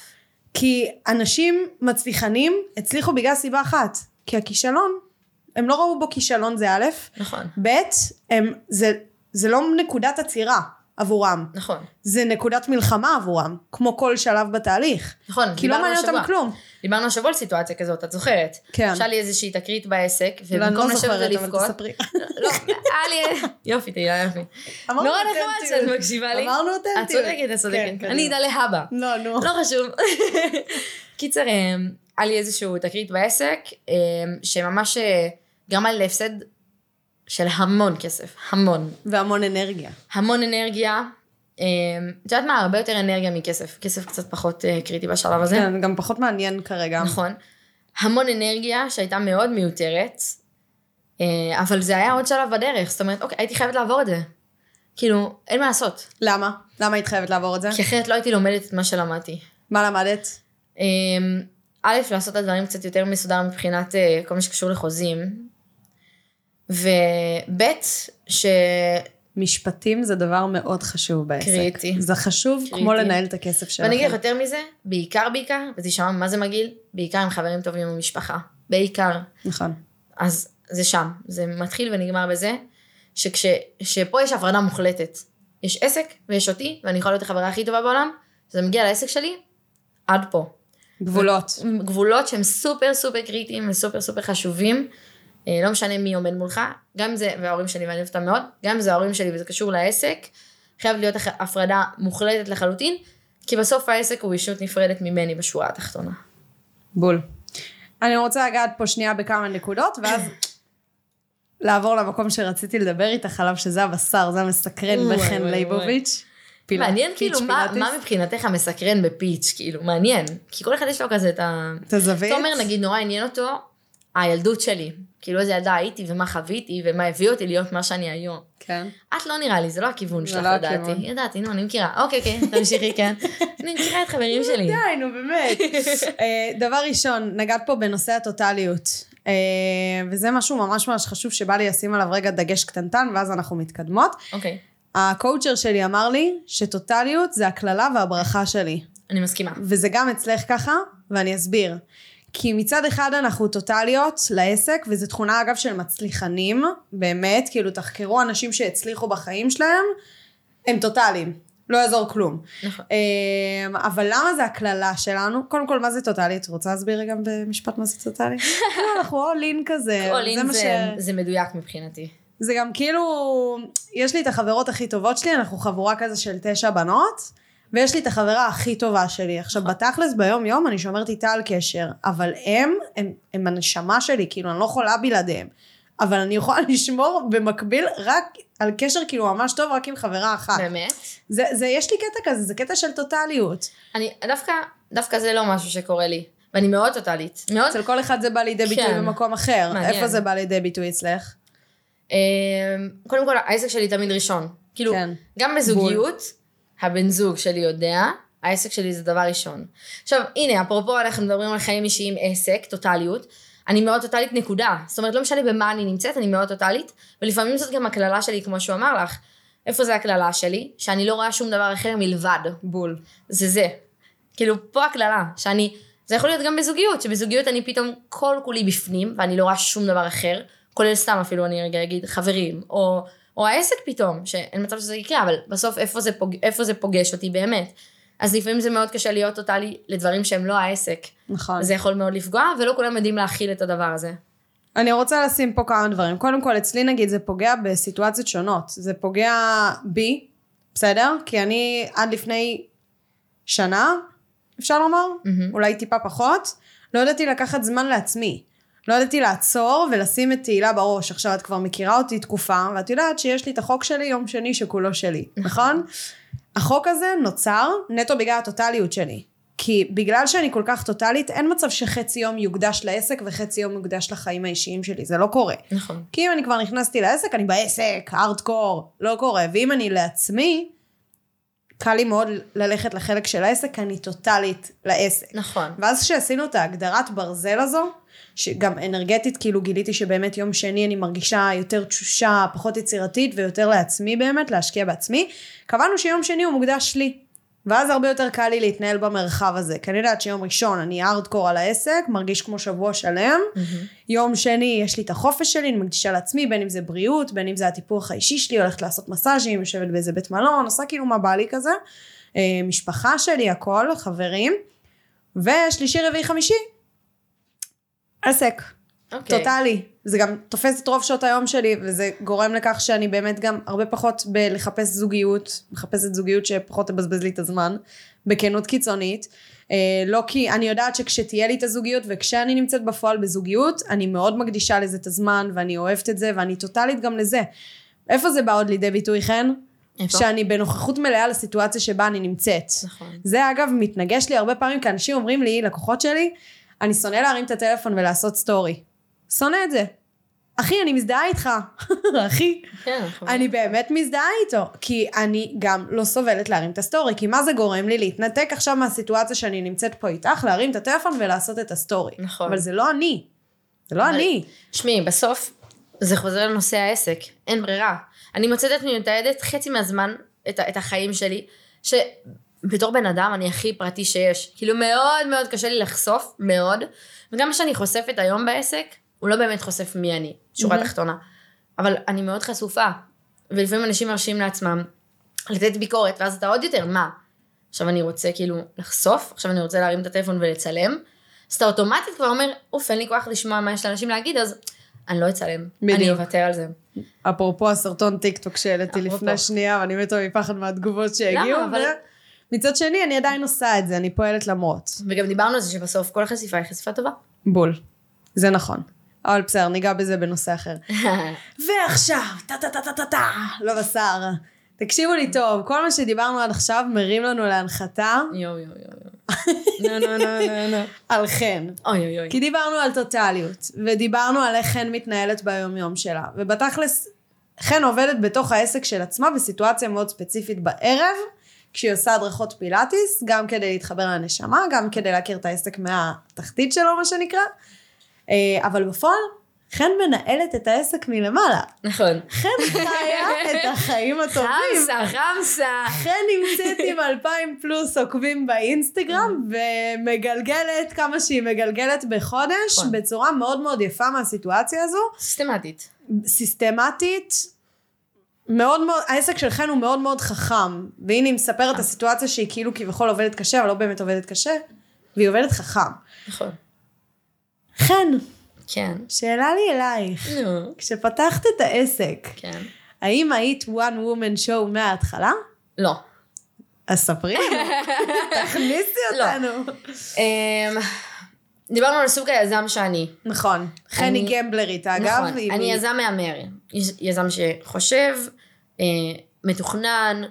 כי אנשים מצליחנים הצליחו בגלל סיבה אחת, כי הכישלון, הם לא ראו בו כישלון זה א', נכון. ב', הם, זה, זה לא נקודת עצירה עבורם, נכון. זה נקודת מלחמה עבורם, כמו כל שלב בתהליך. נכון. כי לא מעניין אותם. כלום. דיברנו השבוע על סיטואציה כזאת, את זוכרת? כן. הייתה לי איזושהי תקרית בעסק, לא, אני ובמקום לא לשבת ולבכות, תספרי. לא, היה לי, יופי, תהילה, יופי. אמרנו נורא נחמד. שאת מקשיבה לי. אמרנו אותנטיות. את צודקת, את צודקת. כן. אני אדע להבא. לא, נו. לא חשוב. קיצר, אה, היה לי איזשהו תקרית בעסק, אה, שממש אה, גרמה לי להפסד של המון כסף, המון. והמון אנרגיה. המון אנרגיה. אה, את יודעת מה? הרבה יותר אנרגיה מכסף. כסף קצת פחות אה, קריטי בשלב הזה. כן, גם פחות מעניין כרגע. נכון. המון אנרגיה שהייתה מאוד מיותרת, אה, אבל זה היה עוד שלב בדרך, זאת אומרת, אוקיי, הייתי חייבת לעבור את זה. כאילו, אין מה לעשות. למה? למה היית חייבת לעבור את זה? כי אחרת לא הייתי לומדת את מה שלמדתי. מה למדת? אה, א', לעשות את הדברים קצת יותר מסודר מבחינת אה, כל מה שקשור לחוזים, וב', משפטים זה דבר מאוד חשוב בעסק. קריטי. זה חשוב כמו קריטי. לנהל את הכסף שלכם. ואני אגיד לך יותר מזה, בעיקר בעיקר, וזה יישמע מה זה מגעיל, בעיקר עם חברים טובים במשפחה. בעיקר. נכון. אז זה שם. זה מתחיל ונגמר בזה, שכש... שפה יש הפרדה מוחלטת. יש עסק ויש אותי, ואני יכולה להיות החברה הכי טובה בעולם, זה מגיע לעסק שלי, עד פה. גבולות. גבולות שהם סופר סופר קריטיים וסופר סופר חשובים. אה, לא משנה מי עומד מולך, גם זה, וההורים שלי ואני אוהבת אותם מאוד, גם אם זה ההורים שלי וזה קשור לעסק, חייב להיות הפרדה מוחלטת לחלוטין, כי בסוף העסק הוא אישות נפרדת ממני בשורה התחתונה. בול. אני רוצה לגעת פה שנייה בכמה נקודות, ואז לעבור למקום שרציתי לדבר איתך עליו, שזה הבשר, זה המסקרן בחן ליבוביץ'. פילה- מעניין כאילו מה. מה מבחינתך המסקרן בפיץ', כאילו מעניין, כי כל אחד יש לו כזה את ה... את הזווית? תומר נגיד נורא עניין אותו הילדות שלי, כאילו איזה ילדה הייתי ומה חוויתי ומה הביא אותי להיות מה שאני היום. כן. את לא נראה לי, זה לא הכיוון שלך לא לדעתי. הכיוון. ידעתי, נו, אני מכירה. אוקיי, אוקיי, תמשיכי, כן. אני מכירה את חברים שלי. די, נו באמת. אה, דבר ראשון, נגעת פה בנושא הטוטליות. אה, וזה משהו ממש ממש חשוב שבא לי לשים עליו רגע דגש קטנטן, ואז אנחנו מתקדמות. אוקיי, הקואוצ'ר שלי אמר לי שטוטליות זה הקללה והברכה שלי. אני מסכימה. וזה גם אצלך ככה, ואני אסביר. כי מצד אחד אנחנו טוטליות לעסק, וזו תכונה אגב של מצליחנים, באמת, כאילו תחקרו אנשים שהצליחו בחיים שלהם, הם טוטליים, לא יעזור כלום. נכון. אמ, אבל למה זה הקללה שלנו? קודם כל, מה זה טוטלית? רוצה להסביר גם במשפט מה זה טוטלי? לא, אנחנו all in כזה. כל זה אין מה זה- ש- זה מדויק מבחינתי. זה גם כאילו, יש לי את החברות הכי טובות שלי, אנחנו חבורה כזה של תשע בנות, ויש לי את החברה הכי טובה שלי. עכשיו, בתכלס, ביום יום אני שומרת איתה על קשר, אבל הם, הם, הם הנשמה שלי, כאילו, אני לא יכולה בלעדיהם. אבל אני יכולה לשמור במקביל רק על קשר כאילו ממש טוב, רק עם חברה אחת. באמת? זה, זה, יש לי קטע כזה, זה קטע של טוטליות. אני, דווקא, דווקא זה לא משהו שקורה לי. ואני מאוד טוטאלית. מאוד. אצל כל אחד זה בא לידי ביטוי כן. במקום אחר. מעניין. איפה זה בא לידי ביטוי אצלך? אמ, קודם כל, העסק שלי תמיד ראשון. כאילו, כן. גם בזוגיות, הבן זוג שלי יודע, העסק שלי זה דבר ראשון. עכשיו, הנה, אפרופו אנחנו מדברים על חיים אישיים, עסק, טוטליות. אני מאוד טוטלית נקודה. זאת אומרת, לא משנה במה אני נמצאת, אני מאוד טוטלית, ולפעמים זאת גם הקללה שלי, כמו שהוא אמר לך. איפה זה הקללה שלי? שאני לא רואה שום דבר אחר מלבד. בול. זה זה. כאילו, פה הקללה, שאני, זה יכול להיות גם בזוגיות, שבזוגיות אני פתאום כל כולי בפנים, ואני לא רואה שום דבר אחר, כולל סתם אפילו אני רגע אגיד חברים, או, או העסק פתאום, שאין מצב שזה יקרה, אבל בסוף איפה זה, פוג, איפה זה פוגש אותי באמת. אז לפעמים זה מאוד קשה להיות טוטאלי לדברים שהם לא העסק. נכון. זה יכול מאוד לפגוע, ולא כולם יודעים להכיל את הדבר הזה. אני רוצה לשים פה כמה דברים. קודם כל, אצלי נגיד זה פוגע בסיטואציות שונות. זה פוגע בי, בסדר? כי אני עד לפני שנה, אפשר לומר, מהמם. אולי טיפה פחות, לא ידעתי לקחת זמן לעצמי. לא ידעתי לעצור ולשים את תהילה בראש. עכשיו, את כבר מכירה אותי תקופה, ואת יודעת שיש לי את החוק שלי יום שני שכולו שלי, נכון? החוק הזה נוצר נטו בגלל הטוטליות שלי. כי בגלל שאני כל כך טוטלית, אין מצב שחצי יום יוקדש לעסק וחצי יום יוקדש לחיים האישיים שלי, זה לא קורה. נכון. כי אם אני כבר נכנסתי לעסק, אני בעסק, הארדקור, לא קורה. ואם אני לעצמי, קל לי מאוד ללכת לחלק של העסק, אני טוטלית לעסק. נכון. ואז כשעשינו את ההגדרת ברזל הזו, שגם אנרגטית כאילו גיליתי שבאמת יום שני אני מרגישה יותר תשושה, פחות יצירתית ויותר לעצמי באמת, להשקיע בעצמי, קבענו שיום שני הוא מוקדש לי. ואז הרבה יותר קל לי להתנהל במרחב הזה. כי אני יודעת שיום ראשון אני ארדקור על העסק, מרגיש כמו שבוע שלם. יום שני יש לי את החופש שלי, אני מקדישה לעצמי, בין אם זה בריאות, בין אם זה הטיפוח האישי שלי, הולכת לעשות מסאז'ים, יושבת באיזה בית מלון, עושה כאילו מה בא לי כזה. אה, משפחה שלי, הכל, חברים. ושלישי, רביעי, חמישי, עסק. אוקיי. טוטאלי. זה גם תופס את רוב שעות היום שלי, וזה גורם לכך שאני באמת גם הרבה פחות בלחפש זוגיות, מחפשת זוגיות שפחות תבזבז לי את הזמן, בכנות קיצונית. אה, לא כי אני יודעת שכשתהיה לי את הזוגיות, וכשאני נמצאת בפועל בזוגיות, אני מאוד מקדישה לזה את הזמן, ואני אוהבת את זה, ואני טוטאלית גם לזה. איפה זה בא עוד לידי ביטוי, חן? איפה? שאני בנוכחות מלאה לסיטואציה שבה אני נמצאת. נכון. זה אגב מתנגש לי הרבה פעמים, כי אנשים אומרים לי, לקוחות שלי, אני שונא להרים את הטלפון ולעשות סטורי. שונא את זה. אחי, אני מזדהה איתך. אחי, כן, נכון. אני באמת מזדהה איתו. כי אני גם לא סובלת להרים את הסטורי. כי מה זה גורם לי להתנתק עכשיו מהסיטואציה שאני נמצאת פה איתך, להרים את הטלפון ולעשות את הסטורי. נכון. אבל זה לא אני. זה לא אבל- אני. שמעי, בסוף, זה חוזר לנושא העסק, אין ברירה. אני מוצאת את מתעדת חצי מהזמן את, את החיים שלי, שבתור בן אדם אני הכי פרטי שיש. כאילו מאוד מאוד קשה לי לחשוף, מאוד. וגם מה שאני חושפת היום בעסק, הוא לא באמת חושף מי אני, שורה מהמם. תחתונה. אבל אני מאוד חשופה. ולפעמים אנשים מרשים לעצמם לתת ביקורת, ואז אתה עוד יותר, מה? עכשיו אני רוצה כאילו לחשוף, עכשיו אני רוצה להרים את הטלפון ולצלם, אז אתה אוטומטית כבר אומר, אוף, אין לי כוח לשמוע מה יש לאנשים להגיד, אז אני לא אצלם. אני בדיוק. אוותר על זה. אפרופו הסרטון טיק טוק שהעליתי. לפני שנייה, ואני מתה מפחד מהתגובות שהגיעו. למה? אבל- מצד שני, אני עדיין עושה את זה, אני פועלת למרות. וגם דיברנו על זה שבסוף כל חשיפה היא חשיפה טובה. בול. זה נכון. אבל בסדר, ניגע בזה בנושא אחר. ועכשיו, טה טה טה טה טה טה, לא בשר. תקשיבו לי טוב, כל מה שדיברנו עד עכשיו מרים לנו להנחתה יואו יואו יואו. נו נו נו נו נו. על חן. אוי אוי אוי. כי דיברנו על טוטליות, ודיברנו על איך חן מתנהלת ביומיום שלה, ובתכלס, חן עובדת בתוך העסק של עצמה בסיטואציה מאוד ספציפית בערב, כשהיא עושה הדרכות פילאטיס, גם כדי להתחבר לנשמה, גם כדי להכיר את העסק מהתחתית שלו, מה שנקרא, אה, אבל בפועל, חן מנהלת את העסק מלמעלה. נכון. חן חיה את החיים הטובים. חמסה חמסה. חן נמצאת עם אלפיים פלוס עוקבים באינסטגרם ומגלגלת כמה שהיא מגלגלת בחודש נכון. בצורה מאוד מאוד יפה מהסיטואציה הזו, סיסטמטית. סיסטמטית. מאוד מאוד, העסק של חן הוא מאוד מאוד חכם, והנה היא מספרת את הסיטואציה שהיא כאילו כביכול עובדת קשה, אבל לא באמת עובדת קשה, והיא עובדת חכם. נכון. חן, כן. שאלה לי אלייך, נו. כשפתחת את העסק, כן. האם היית one woman show מההתחלה? לא. אז ספרי לנו, תכניסי לא. אותנו. דיברנו על סוג היזם שאני. נכון. חני אני- גמבלרית, אגב. נכון, היא אני מ- יזם מהמר. יז- יזם שחושב, אה, מתוכנן,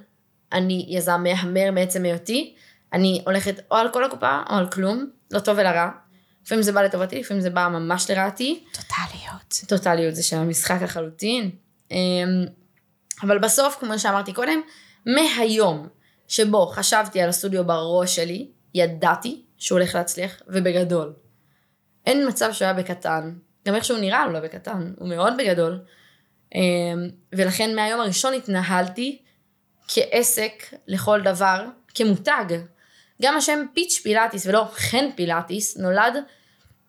אני יזם מהמר מעצם היותי. אני הולכת או על כל הקופה או על כלום, לא טוב ולא רע. לפעמים זה בא לטובתי, לפעמים זה בא ממש לרעתי. טוטליות. טוטליות זה של המשחק לחלוטין. אמ, אבל בסוף, כמו שאמרתי קודם, מהיום שבו חשבתי על הסטודיו בראש שלי, ידעתי שהוא הולך להצליח, ובגדול. אין מצב שהוא היה בקטן. גם איך שהוא נראה הוא לא בקטן, הוא מאוד בגדול. אמ, ולכן מהיום הראשון התנהלתי כעסק לכל דבר, כמותג. גם השם פיץ' פילאטיס ולא חן פילאטיס נולד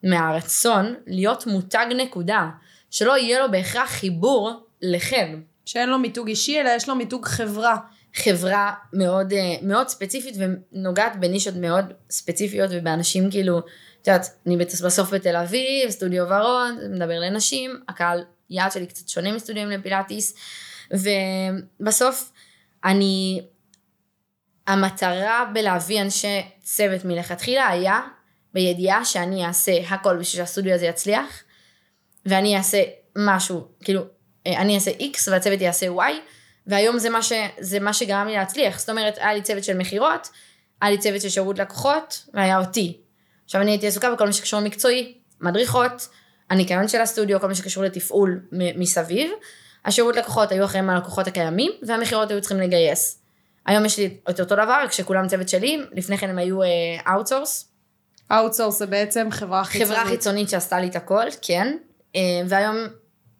מהרצון להיות מותג נקודה, שלא יהיה לו בהכרח חיבור לחן. שאין לו מיתוג אישי, אלא יש לו מיתוג חברה. חברה מאוד, אה, מאוד ספציפית ונוגעת בנישות מאוד ספציפיות ובאנשים כאילו, את יודעת, אני בסוף בתל אביב, סטודיו ורוד, מדבר לנשים, הקהל יעד שלי קצת שונה מסטודיו לפילאטיס, ובסוף אני, המטרה בלהביא אנשי צוות מלכתחילה היה בידיעה שאני אעשה הכל בשביל שהסטודיו הזה יצליח, ואני אעשה משהו, כאילו, אה, אני אעשה X והצוות יעשה Y, והיום זה מה, ש, זה מה שגרם לי להצליח. זאת אומרת, היה לי צוות של מכירות, היה לי צוות של שירות לקוחות, והיה אותי. עכשיו אני הייתי עסוקה בכל מה שקשור מקצועי, מדריכות, הניקיון של הסטודיו, כל מה שקשור לתפעול מסביב. השירות לקוחות היו אחראים על הלקוחות הקיימים, והמכירות היו צריכים לגייס. היום יש לי את אותו דבר, רק שכולם צוות שלי, לפני כן הם היו outsource, outsource זה בעצם חברה חיצונית. חברה חיצונית שעשתה לי את הכל, כן. אה, והיום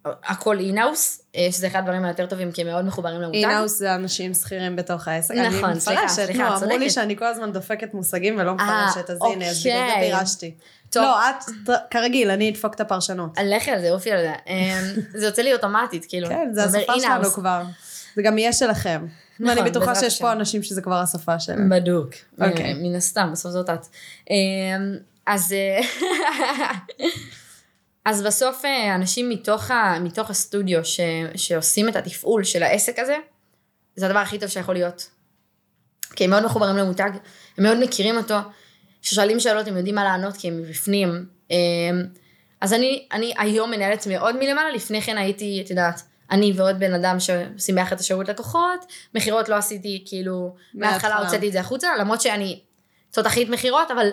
הכל in-house, שזה אחד הדברים היותר טובים, כי הם מאוד מחוברים למותג. in-house זה אנשים שכירים בתוך העסק. נכון, סליחה, סליחה, את אמרו לי צודקת. שאני כל הזמן דופקת מושגים ולא אה, מפרשת, אז הנה, אז בגלל זה אוקיי. פירשתי. טוב. לא, את, כרגיל, אני אדפוק את הפרשנות. לכי על זה, אופי על זה. אה, זה יוצא לי אוטומטית, כאילו. כן, זה השפה. שלנו כבר. זה גם יהיה שלכם. ואני נכון, בטוחה שיש. פה אנשים שזה כבר השפה שלהם. בדוק. אוקיי. אה, מן הסתם, בסוף זאת את. אה, אז... אז בסוף אה, אנשים מתוך, ה, מתוך הסטודיו ש, שעושים את התפעול של העסק הזה, זה הדבר הכי טוב שיכול להיות. כי הם מאוד מחוברים למותג, הם מאוד מכירים אותו, כששואלים שאלות הם יודעים מה לענות כי הם מבפנים. אה, אז אני, אני היום מנהלת מאוד מלמעלה, לפני כן הייתי, את יודעת, אני ועוד בן אדם שעושים ביחד את השירות לקוחות, מכירות לא עשיתי, כאילו, מההתחלה. הוצאתי את זה החוצה, למרות שאני תותחית מכירות, אבל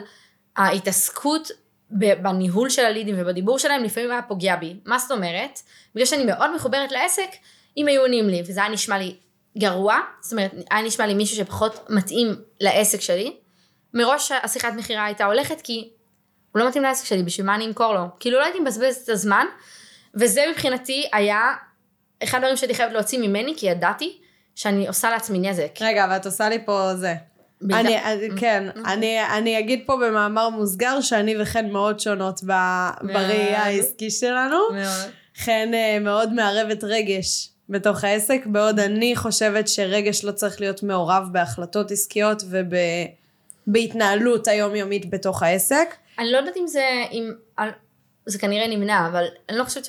ההתעסקות בניהול של הלידים ובדיבור שלהם לפעמים היה פוגע בי. מה זאת אומרת? בגלל שאני מאוד מחוברת לעסק, אם היו עונים לי, וזה היה נשמע לי גרוע, זאת אומרת, היה נשמע לי מישהו שפחות מתאים לעסק שלי, מראש השיחת מכירה הייתה הולכת כי הוא לא מתאים לעסק שלי, בשביל מה אני אמכור לו? כאילו לא הייתי מבזבזת את הזמן, וזה מבחינתי היה אחד הדברים שהייתי חייבת להוציא ממני, כי ידעתי שאני עושה לעצמי נזק. רגע, ואת עושה לי פה זה. בעיקר- אני, כן, אני, אני אגיד פה במאמר מוסגר שאני וחן מאוד שונות ב- בראייה העסקי שלנו. מאוד. חן אה, מאוד מערבת רגש בתוך העסק, בעוד אני חושבת שרגש לא צריך להיות מעורב בהחלטות עסקיות ובהתנהלות היומיומית בתוך העסק. אני לא יודעת אם זה, אם, זה כנראה נמנע, אבל אני לא חושבת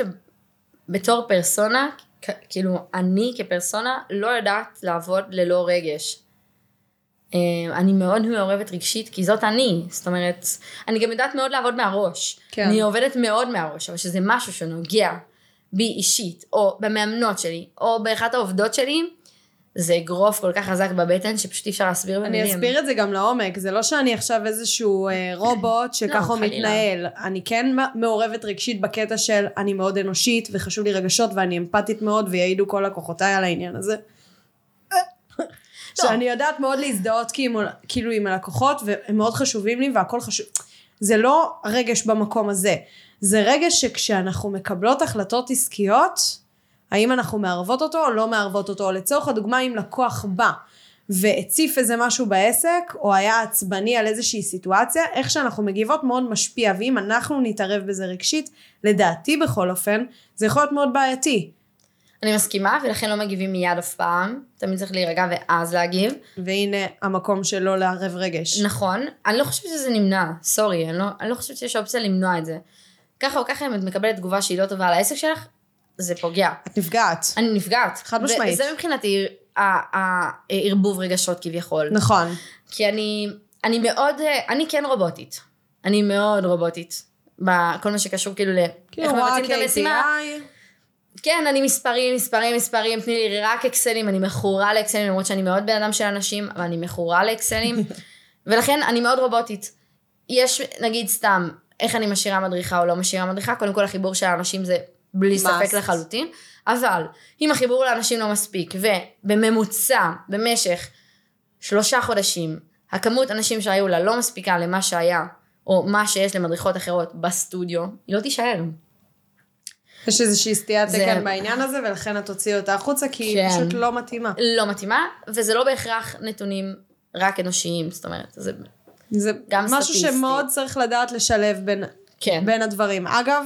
שבתור פרסונה, כ- כאילו אני כפרסונה לא יודעת לעבוד ללא רגש. אה, אני מאוד מעורבת רגשית, כי זאת אני. זאת אומרת, אני גם יודעת מאוד לעבוד מהראש. כן. אני עובדת מאוד מהראש, אבל שזה משהו שנוגע בי אישית, או במאמנות שלי, או באחת העובדות שלי, זה אגרוף כל כך חזק בבטן, שפשוט אי אפשר להסביר במילים. אני אסביר את זה גם לעומק, זה לא שאני עכשיו איזשהו אה, רובוט שככה הוא לא. מתנהל. אני כן מעורבת רגשית בקטע של אני מאוד אנושית וחשוב לי רגשות ואני אמפתית מאוד ויעידו כל לקוחותיי על העניין הזה. שאני יודעת מאוד להזדהות כאילו, כאילו עם הלקוחות והם מאוד חשובים לי והכל חשוב. זה לא רגש במקום הזה, זה רגש שכשאנחנו מקבלות החלטות עסקיות, האם אנחנו מערבות אותו או לא מערבות אותו. לצורך הדוגמה אם לקוח בא והציף איזה משהו בעסק, או היה עצבני על איזושהי סיטואציה, איך שאנחנו מגיבות מאוד משפיע, ואם אנחנו נתערב בזה רגשית, לדעתי בכל אופן, זה יכול להיות מאוד בעייתי. אני מסכימה, ולכן לא מגיבים מיד אף פעם. תמיד צריך להירגע ואז להגיב. והנה המקום של לא לערב רגש. נכון, אני לא חושבת שזה נמנע, סורי, אני לא, אני לא חושבת שיש אופציה למנוע את זה. ככה או ככה אם את מקבלת תגובה שהיא לא טובה על העסק שלך, זה פוגע. את נפגעת. אני נפגעת. חד משמעית. וזה מבחינתי הערבוב רגשות כביכול. נכון. כי אני, אני מאוד, אני כן רובוטית. אני מאוד רובוטית. בכל מה שקשור כאילו ל... איך רואה מבצעים את המשימה. כן, אני מספרים, מספרים, מספרים, תני לי רק אקסלים, אני מכורה לאקסלים, למרות שאני מאוד בן אדם של אנשים, אבל אני מכורה לאקסלים, ולכן אני מאוד רובוטית. יש, נגיד סתם, איך אני משאירה מדריכה או לא משאירה מדריכה, קודם כל החיבור של האנשים זה בלי ספק Must. לחלוטין, אבל אם החיבור לאנשים לא מספיק, ובממוצע, במשך שלושה חודשים, הכמות אנשים שהיו לה לא מספיקה למה שהיה, או מה שיש למדריכות אחרות בסטודיו, היא לא תישאר. יש איזושהי סטיית זה- תקן בעניין הזה, ולכן את תוציאי אותה החוצה, כי היא כן. פשוט לא מתאימה. לא מתאימה, וזה לא בהכרח נתונים רק אנושיים, זאת אומרת, זה... זה גם משהו סטטיסטי. שמאוד צריך לדעת לשלב בין, כן. בין הדברים. אגב,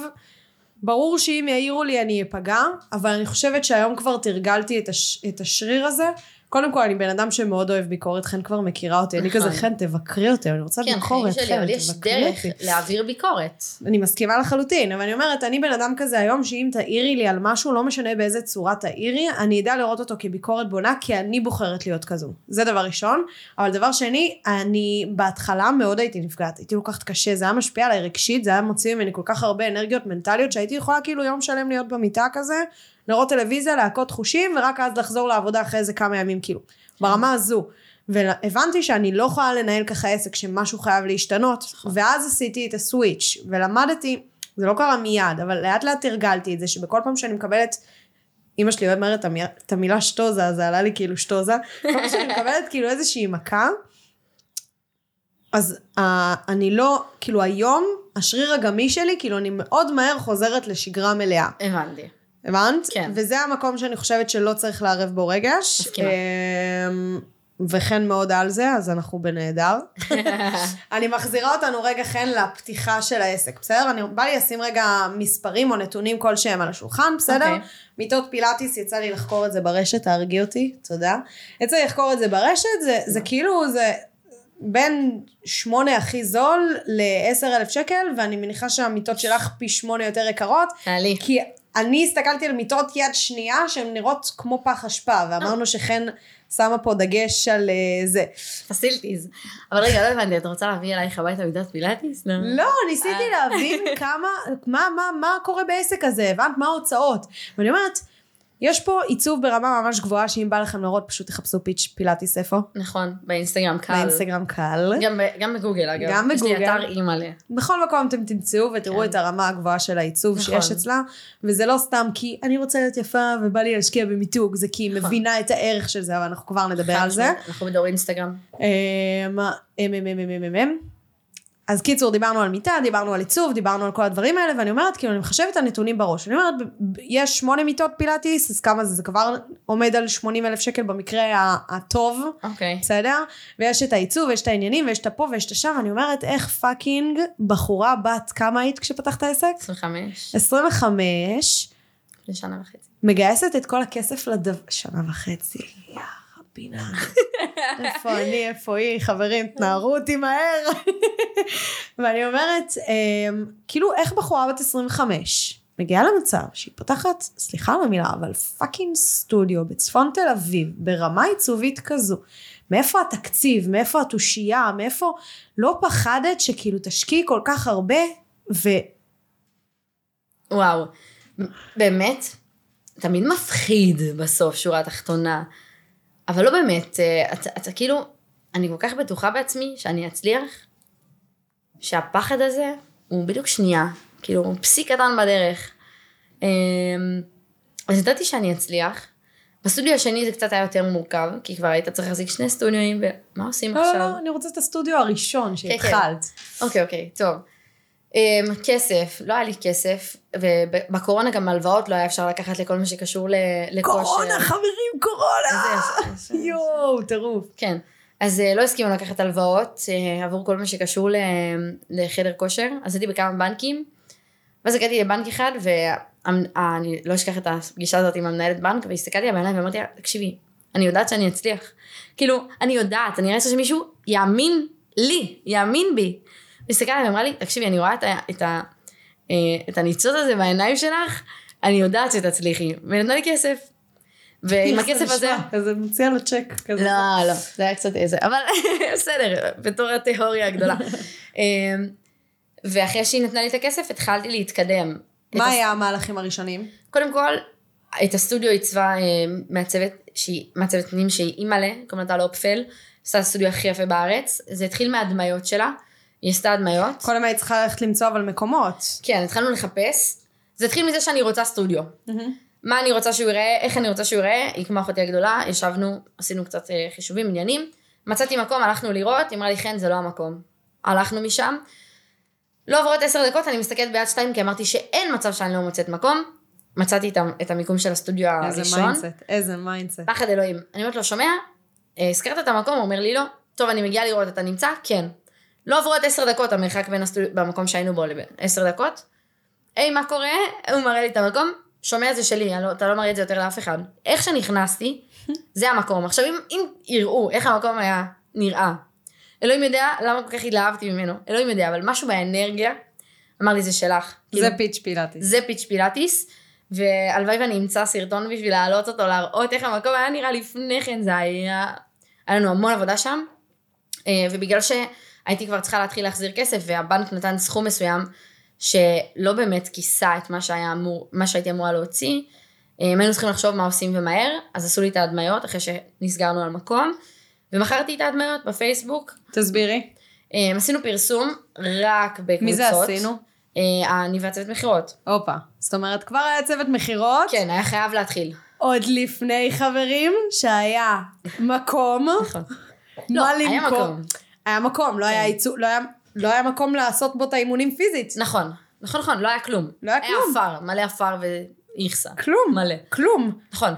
ברור שאם יעירו לי אני אפגע, אבל אני חושבת שהיום כבר תרגלתי את, הש, את השריר הזה. קודם כל, אני בן אדם שמאוד אוהב ביקורת, חן כבר מכירה אותי, אני נכון. כזה, חן, תבקרי אותי, אני רוצה כן, ביקורת, חן, אבל יש תבקרי דרך. להעביר ביקורת. אני מסכימה לחלוטין, אבל אני אומרת, אני בן אדם כזה היום, שאם תעירי לי על משהו, לא משנה באיזה צורה תעירי, אני אדע לראות אותו כביקורת בונה, כי אני בוחרת להיות כזו. זה דבר ראשון. אבל דבר שני, אני בהתחלה מאוד הייתי נפגעת, הייתי לוקחת קשה, זה היה משפיע עליי רגשית, זה היה מוציא ממני כל כך הרבה אנרגיות מנטליות, שהייתי יכולה כאילו יום שלם להיות במיטה כזה, לראות טלוויזיה, להכות חושים, ורק אז לחזור לעבודה אחרי איזה כמה ימים, כאילו, ברמה הזו. והבנתי שאני לא יכולה לנהל ככה עסק שמשהו חייב להשתנות, ואז עשיתי את הסוויץ', ולמדתי, זה לא קרה מיד, אבל לאט לאט תרגלתי את זה, שבכל פעם שאני מקבלת, אמא שלי אומרת את המי- את המילה שטוזה, זה עלה לי כאילו שטוזה, כל פעם שאני מקבלת כאילו איזושהי מכה, אז uh, אני לא, כאילו היום, השריר הגמיש שלי, כאילו אני מאוד מהר חוזרת לשגרה מלאה. הבנתי. הבנת? כן. וזה המקום שאני חושבת שלא צריך לערב בו רגש. מסכימה. אמ, וכן מאוד על זה, אז אנחנו בנהדר. אני מחזירה אותנו רגע חן לפתיחה של העסק, בסדר? אני בא לי לשים רגע מספרים או נתונים כלשהם על השולחן, בסדר? אוקיי. מיטות פילאטיס, יצא לי לחקור את זה ברשת, תהרגי אותי, תודה. יצא לי לחקור את זה ברשת, זה, זה כאילו, זה בין שמונה הכי זול ל-10 אלף שקל, ואני מניחה שהמיטות שלך פי שמונה יותר יקרות. כי אני הסתכלתי על מיטות יד שנייה שהן נראות כמו פח אשפה, ואמרנו שחן שמה פה דגש על אה, זה. פסילטיז. אבל רגע, לא הבנתי, את רוצה להביא אלייך הביתה מידת פילאטיס? לא. לא, ניסיתי להבין כמה, מה, מה, מה קורה בעסק הזה, הבנת? מה ההוצאות? ואני אומרת, יש פה עיצוב ברמה ממש גבוהה, שאם בא לכם לראות, פשוט תחפשו פיץ' פילאטיס איפה? נכון, באינסטגרם קל. באינסטגרם קל. גם גם בגוגל אגב. גם יש לי בגוגל. אתר אימא'לה. בכל מקום אתם תמצאו ותראו כן. את הרמה הגבוהה של העיצוב נכון. שיש אצלה, וזה לא סתם כי אני רוצה להיות יפה ובא לי להשקיע במיתוג, זה כי היא נכון. מבינה את הערך של זה, אבל אנחנו כבר נדבר על זה. אנחנו בדור אינסטגרם. אמ, אמ, אמ, אמ, אמ, אמ. אז קיצור, דיברנו על מיטה, דיברנו על עיצוב, דיברנו על כל הדברים האלה, ואני אומרת, כאילו, אני מחשבת את הנתונים בראש. אני אומרת, יש שמונה מיטות פילאטיס, אז כמה זה? זה כבר עומד על 80 אלף שקל במקרה הטוב, אוקיי. בסדר? ויש את העיצוב, ויש את העניינים, ויש את הפה ויש את השם, ואני אומרת, איך fucking בחורה בת, כמה היית כשפתחת עסק? 25, 25, לשנה וחצי. מגייסת את כל הכסף לדבר... שנה וחצי, יא רבינה. איפה אני, איפה היא, חברים, תנערו אותי מהר. ואני אומרת, אמ, כאילו, איך בחורה בת 25 מגיעה למצב שהיא פותחת, סליחה על המילה, אבל פאקינג סטודיו בצפון תל אביב, ברמה עיצובית כזו. מאיפה התקציב, מאיפה התושייה, מאיפה לא פחדת שכאילו תשקיעי כל כך הרבה, ו... וואו, באמת, תמיד מפחיד בסוף, שורה תחתונה. אבל לא באמת, אה, אתה, אתה כאילו, אני כל כך בטוחה בעצמי שאני אצליח, שהפחד הזה הוא בדיוק שנייה, כאילו, הוא פסיק קטן בדרך. אמ, אז ידעתי שאני אצליח. בסטודיו השני זה קצת היה יותר מורכב, כי כבר היית צריך להחזיק שני סטודיואים, ומה עושים לא, עכשיו? לא, לא, אני רוצה את הסטודיו הראשון כן. שהתחלת. אוקיי, אוקיי, טוב. Um, כסף, לא היה לי כסף, ובקורונה גם הלוואות לא היה אפשר לקחת לכל מה שקשור לכושר. קורונה, חברים, קורונה! יואו, טירוף. כן. אז uh, לא הסכימו לקחת הלוואות uh, עבור כל מה שקשור ל- לחדר כושר, אז הייתי בכמה בנקים, ואז הגעתי לבנק אחד, ואני לא אשכח את הפגישה הזאת עם המנהלת בנק, והסתכלתי עליה בעיניים ואמרתי לה, תקשיבי, אני יודעת שאני אצליח. כאילו, אני יודעת, אני רוצה שמישהו יאמין לי, יאמין בי. והסתכלתי עליה ואמרה לי, תקשיבי, אני רואה את, ה, את, ה, אה, את הניצוץ הזה בעיניים שלך, אני יודעת שתצליחי. ונתנה לי כסף. ועם הכסף הזה... כזה מציע לו צ'ק כזה. לא, לא, זה היה קצת איזה, אבל בסדר, בתור התיאוריה הגדולה. אמ, ואחרי שהיא נתנה לי את הכסף, התחלתי להתקדם. מה היה המהלכים הראשונים? קודם כל, את הסטודיו עיצבה אה, מעצבת, שהיא מעצבת פנים שהיא אימא'לה, קוראים לה טל אופפל, עשתה הסטודיו הכי יפה בארץ. זה התחיל מהדמיות שלה, היא עשתה הדמיות. קודם היית צריכה ללכת למצוא אבל מקומות. כן, התחלנו לחפש. זה התחיל מזה שאני רוצה סטודיו. מה אני רוצה שהוא יראה, איך אני רוצה שהוא יראה, היא כמו אחותי הגדולה, ישבנו, עשינו קצת אה, חישובים, עניינים, מצאתי מקום, הלכנו לראות, היא אמרה לי, חן, זה לא המקום. הלכנו משם, לא עוברות עשר דקות, אני מסתכלת ביד שתיים, כי אמרתי שאין מצב שאני לא מוצאת מקום, מצאתי את, המיקום של הסטודיו איזה הראשון, mindset, איזה mindset. פחד אלוהים. אני אומרת לו, שומע, אה, הזכרת את המקום, הוא אומר לי, לא, טוב, אני מגיעה לראות, אתה נמצא? כן. לא עוברות עשר דקות, המרחק בין הסטודיו, במקום שהיינו בו לבין עשר דקות. היי, מה קורה? הוא מראה לי את המקום, שומע זה שלי, לא, אתה לא מראה את זה יותר לאף אחד. איך שנכנסתי, זה המקום. עכשיו, אם, אם יראו איך המקום היה נראה, אלוהים יודע למה כל כך התלהבתי ממנו, אלוהים יודע, אבל משהו באנרגיה, אמר לי, זה שלך. כאילו, זה פיץ' פילאטיס. זה פיץ' פילאטיס, והלוואי ואני אמצא סרטון בשביל להעלות אותו, להראות איך המקום היה נראה לפני כן, זה היה... היה לנו המון עבודה שם, אה, ובגלל שהייתי כבר צריכה להתחיל להחזיר כסף, והבנק נתן סכום מסוים, שלא באמת כיסה את מה, שהיה אמור, מה שהייתי אמורה להוציא, אה, היינו צריכים לחשוב מה עושים ומהר, אז עשו לי את ההדמיות אחרי שנסגרנו על מקום, ומכרתי את ההדמיות בפייסבוק. תסבירי. אה, עשינו פרסום רק בקבוצות. מי זה עשינו? אה, אני והצוות מכירות. הופה. זאת אומרת, כבר היה צוות מכירות. כן, היה חייב להתחיל. עוד לפני חברים, שהיה מקום. נכון. מה לא, היה למכור. מקום. היה מקום, לא היה עיצוב, לא היה... לא היה מקום לעשות בו את האימונים פיזית. נכון, נכון, נכון, לא היה כלום. לא היה כלום. היה עפר, מלא עפר ואיכסה. כלום. מלא. כלום. נכון.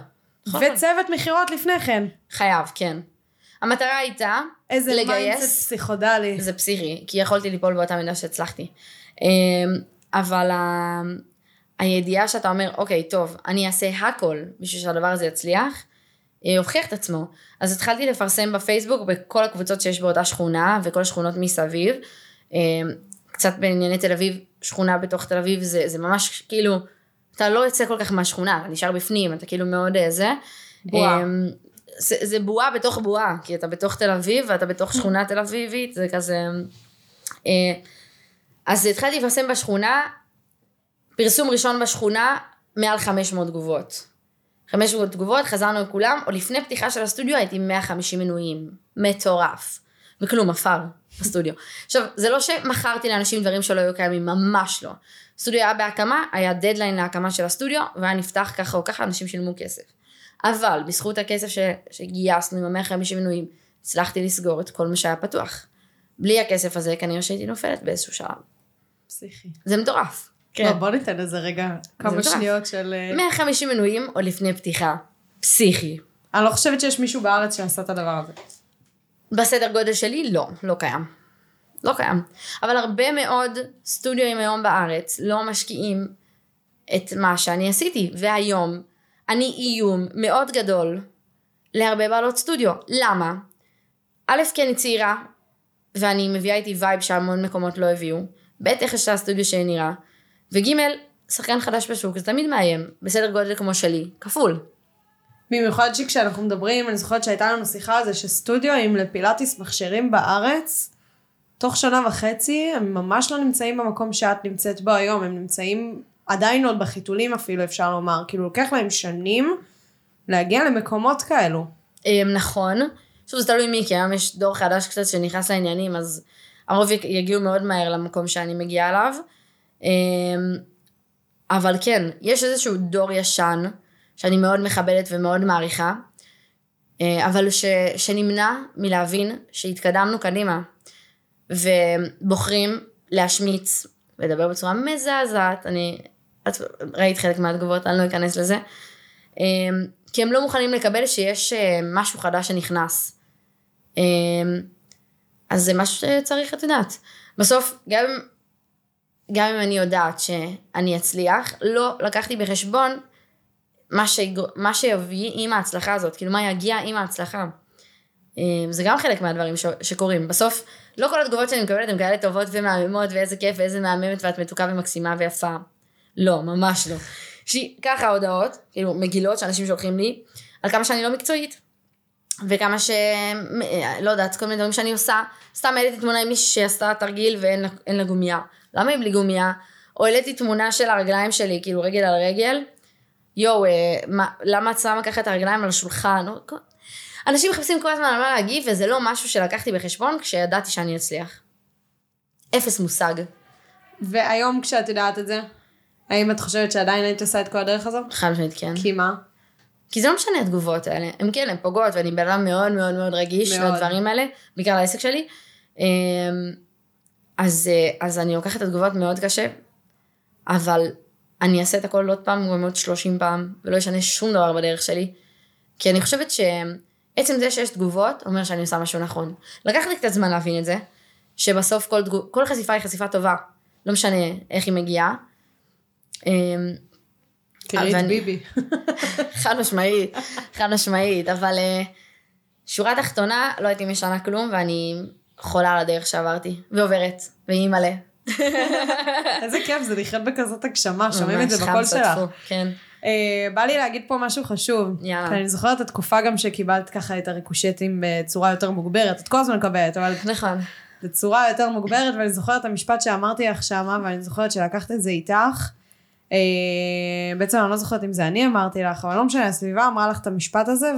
נכון. וצוות מכירות לפני כן. חייב, כן. המטרה הייתה איזה mindset לגייס, פסיכודלי. זה פסיכי, כי יכולתי ליפול באותה מידה שהצלחתי. אמ, אבל ה- הידיעה שאתה אומר, אוקיי, טוב, אני אעשה הכל בשביל שהדבר הזה יצליח, הוכיח את עצמו. אז התחלתי לפרסם בפייסבוק בכל הקבוצות שיש באותה שכונה וכל השכונות מסביב. אמ, קצת בענייני תל אביב, שכונה בתוך תל אביב זה, זה ממש כאילו, אתה לא יוצא כל כך מהשכונה, אתה נשאר בפנים, אתה כאילו מאוד אה, זה. בועה. זה, זה בועה בתוך בועה, כי אתה בתוך תל אביב ואתה בתוך שכונה תל אביבית, זה כזה... אה, אז התחלתי לפרסם בשכונה, פרסום ראשון בשכונה, מעל 500 תגובות. 500 תגובות, חזרנו לכולם, או לפני פתיחה של הסטודיו הייתי 150 מנויים. מטורף. וכלום, עפר בסטודיו. עכשיו, זה לא שמכרתי לאנשים דברים שלא היו קיימים, ממש לא. הסטודיו היה בהקמה, היה דדליין להקמה של הסטודיו, והיה נפתח ככה או ככה, אנשים שילמו כסף. אבל בזכות הכסף ש... שגייסנו עם ה-150 מנויים, הצלחתי לסגור את כל מה שהיה פתוח. בלי הכסף הזה כנראה שהייתי נופלת באיזשהו שלב. פסיכי. זה מטורף. כן. בוא ניתן לזה רגע כמה. שניות של... אה, 150 מנויים עוד לפני פתיחה. פסיכי. אני לא חושבת שיש מישהו בארץ שעשה את הדבר הזה. בסדר גודל שלי, לא, לא קיים. לא קיים. אבל הרבה מאוד סטודיואים היום בארץ לא משקיעים את מה שאני עשיתי. והיום אני איום מאוד גדול להרבה בעלות סטודיו. למה? א', כי אני צעירה, ואני מביאה איתי וייב שהמון מקומות לא הביאו. ב', איך שהסטודיו שלי נראה. וג', שחקן חדש בשוק, זה תמיד מאיים. בסדר גודל כמו שלי. כפול. במיוחד שכשאנחנו מדברים, אני זוכרת שהייתה לנו שיחה על זה שסטודיואים לפילאטיס מכשירים בארץ, תוך שנה וחצי הם ממש לא נמצאים במקום שאת נמצאת בו היום, הם נמצאים עדיין עוד בחיתולים אפילו אפשר לומר, כאילו לוקח להם שנים להגיע למקומות כאלו. אמ, נכון. שוב, זה תלוי מי, כי היום יש דור חדש קצת שנכנס לעניינים, אז הרוב יגיעו מאוד מהר למקום שאני מגיעה אליו. אמ, אבל כן, יש איזשהו דור ישן, שאני מאוד מכבדת ומאוד מעריכה, אה, אבל ש, שנמנע מלהבין שהתקדמנו קדימה, ובוחרים להשמיץ, לדבר בצורה מזעזעת, אני, את ראית חלק מהתגובות, אני לא אכנס לזה, אמ, כי הם לא מוכנים לקבל שיש אה, משהו חדש שנכנס. אמ, אז זה משהו שצריך, את יודעת. בסוף, גם, גם אם אני יודעת שאני אצליח, לא לקחתי בחשבון מה, שיגר... מה שיביא עם ההצלחה הזאת, כאילו מה יגיע עם ההצלחה. אמ, זה גם חלק מהדברים ש... שקורים. בסוף, לא כל התגובות שאני מקבלת הן כאלה טובות ומהממות, ואיזה כיף ואיזה מהממת ואת מתוקה ומקסימה ויפה. לא, ממש לא. שהיא ככה הודעות, כאילו מגילות שאנשים שולחים לי, על כמה שאני לא מקצועית. וכמה ש... לא יודעת, כל מיני דברים שאני עושה. סתם העליתי תמונה עם מישהי שעשתה תרגיל ואין לה, אין לה גומייה. למה היא בלי גומייה? או העליתי תמונה של הרגליים שלי, כאילו רגל על רגל. יואו, אה, מה, למה את שמה ככה את הרגליים על השולחן? אנשים מחפשים כל הזמן על מה להגיב, וזה לא משהו שלקחתי בחשבון כשידעתי שאני אצליח. אפס מושג. והיום כשאת יודעת את זה, האם את חושבת שעדיין היית עושה את כל הדרך הזו? חד משמעית כן. כי מה? כי זה לא משנה התגובות האלה, הן כן, הן פוגעות, ואני בן אדם מאוד מאוד מאוד רגיש מאוד. לדברים האלה, בעיקר לעסק שלי. אז, אה, אז אני לוקחת את התגובות מאוד קשה, אבל אני אעשה את הכל עוד פעם, גם עוד 30 פעם, ולא אשנה שום דבר בדרך שלי. כי אני חושבת שעצם זה שיש תגובות, אומר שאני עושה משהו נכון. לקח לי קצת זמן להבין את זה, שבסוף כל, תגוב, כל חשיפה היא חשיפה טובה, לא משנה איך היא מגיעה. אמ, תראי אבל את אני- ביבי. חד משמעית, חד משמעית, אבל אה, שורה תחתונה, לא הייתי משנה כלום, ואני חולה על הדרך שעברתי, ועוברת, והיא מלא. איזה כיף זה לחיות בכזאת הגשמה, שומעים את זה בקול שלך. כן. אה, בא לי להגיד פה משהו חשוב. יאללה. אני זוכרת את התקופה גם שקיבלת ככה את הריקושטים בצורה יותר מוגברת, את כל הזמן מקבלת, אבל נכון. בצורה יותר מוגברת, ואני זוכרת את המשפט שאמרתי לך שמה, ואני זוכרת שלקחת את זה איתך. אה, בעצם אני לא זוכרת אם זה אני אמרתי לך, אבל לא משנה, הסביבה אמרה לך את המשפט הזה,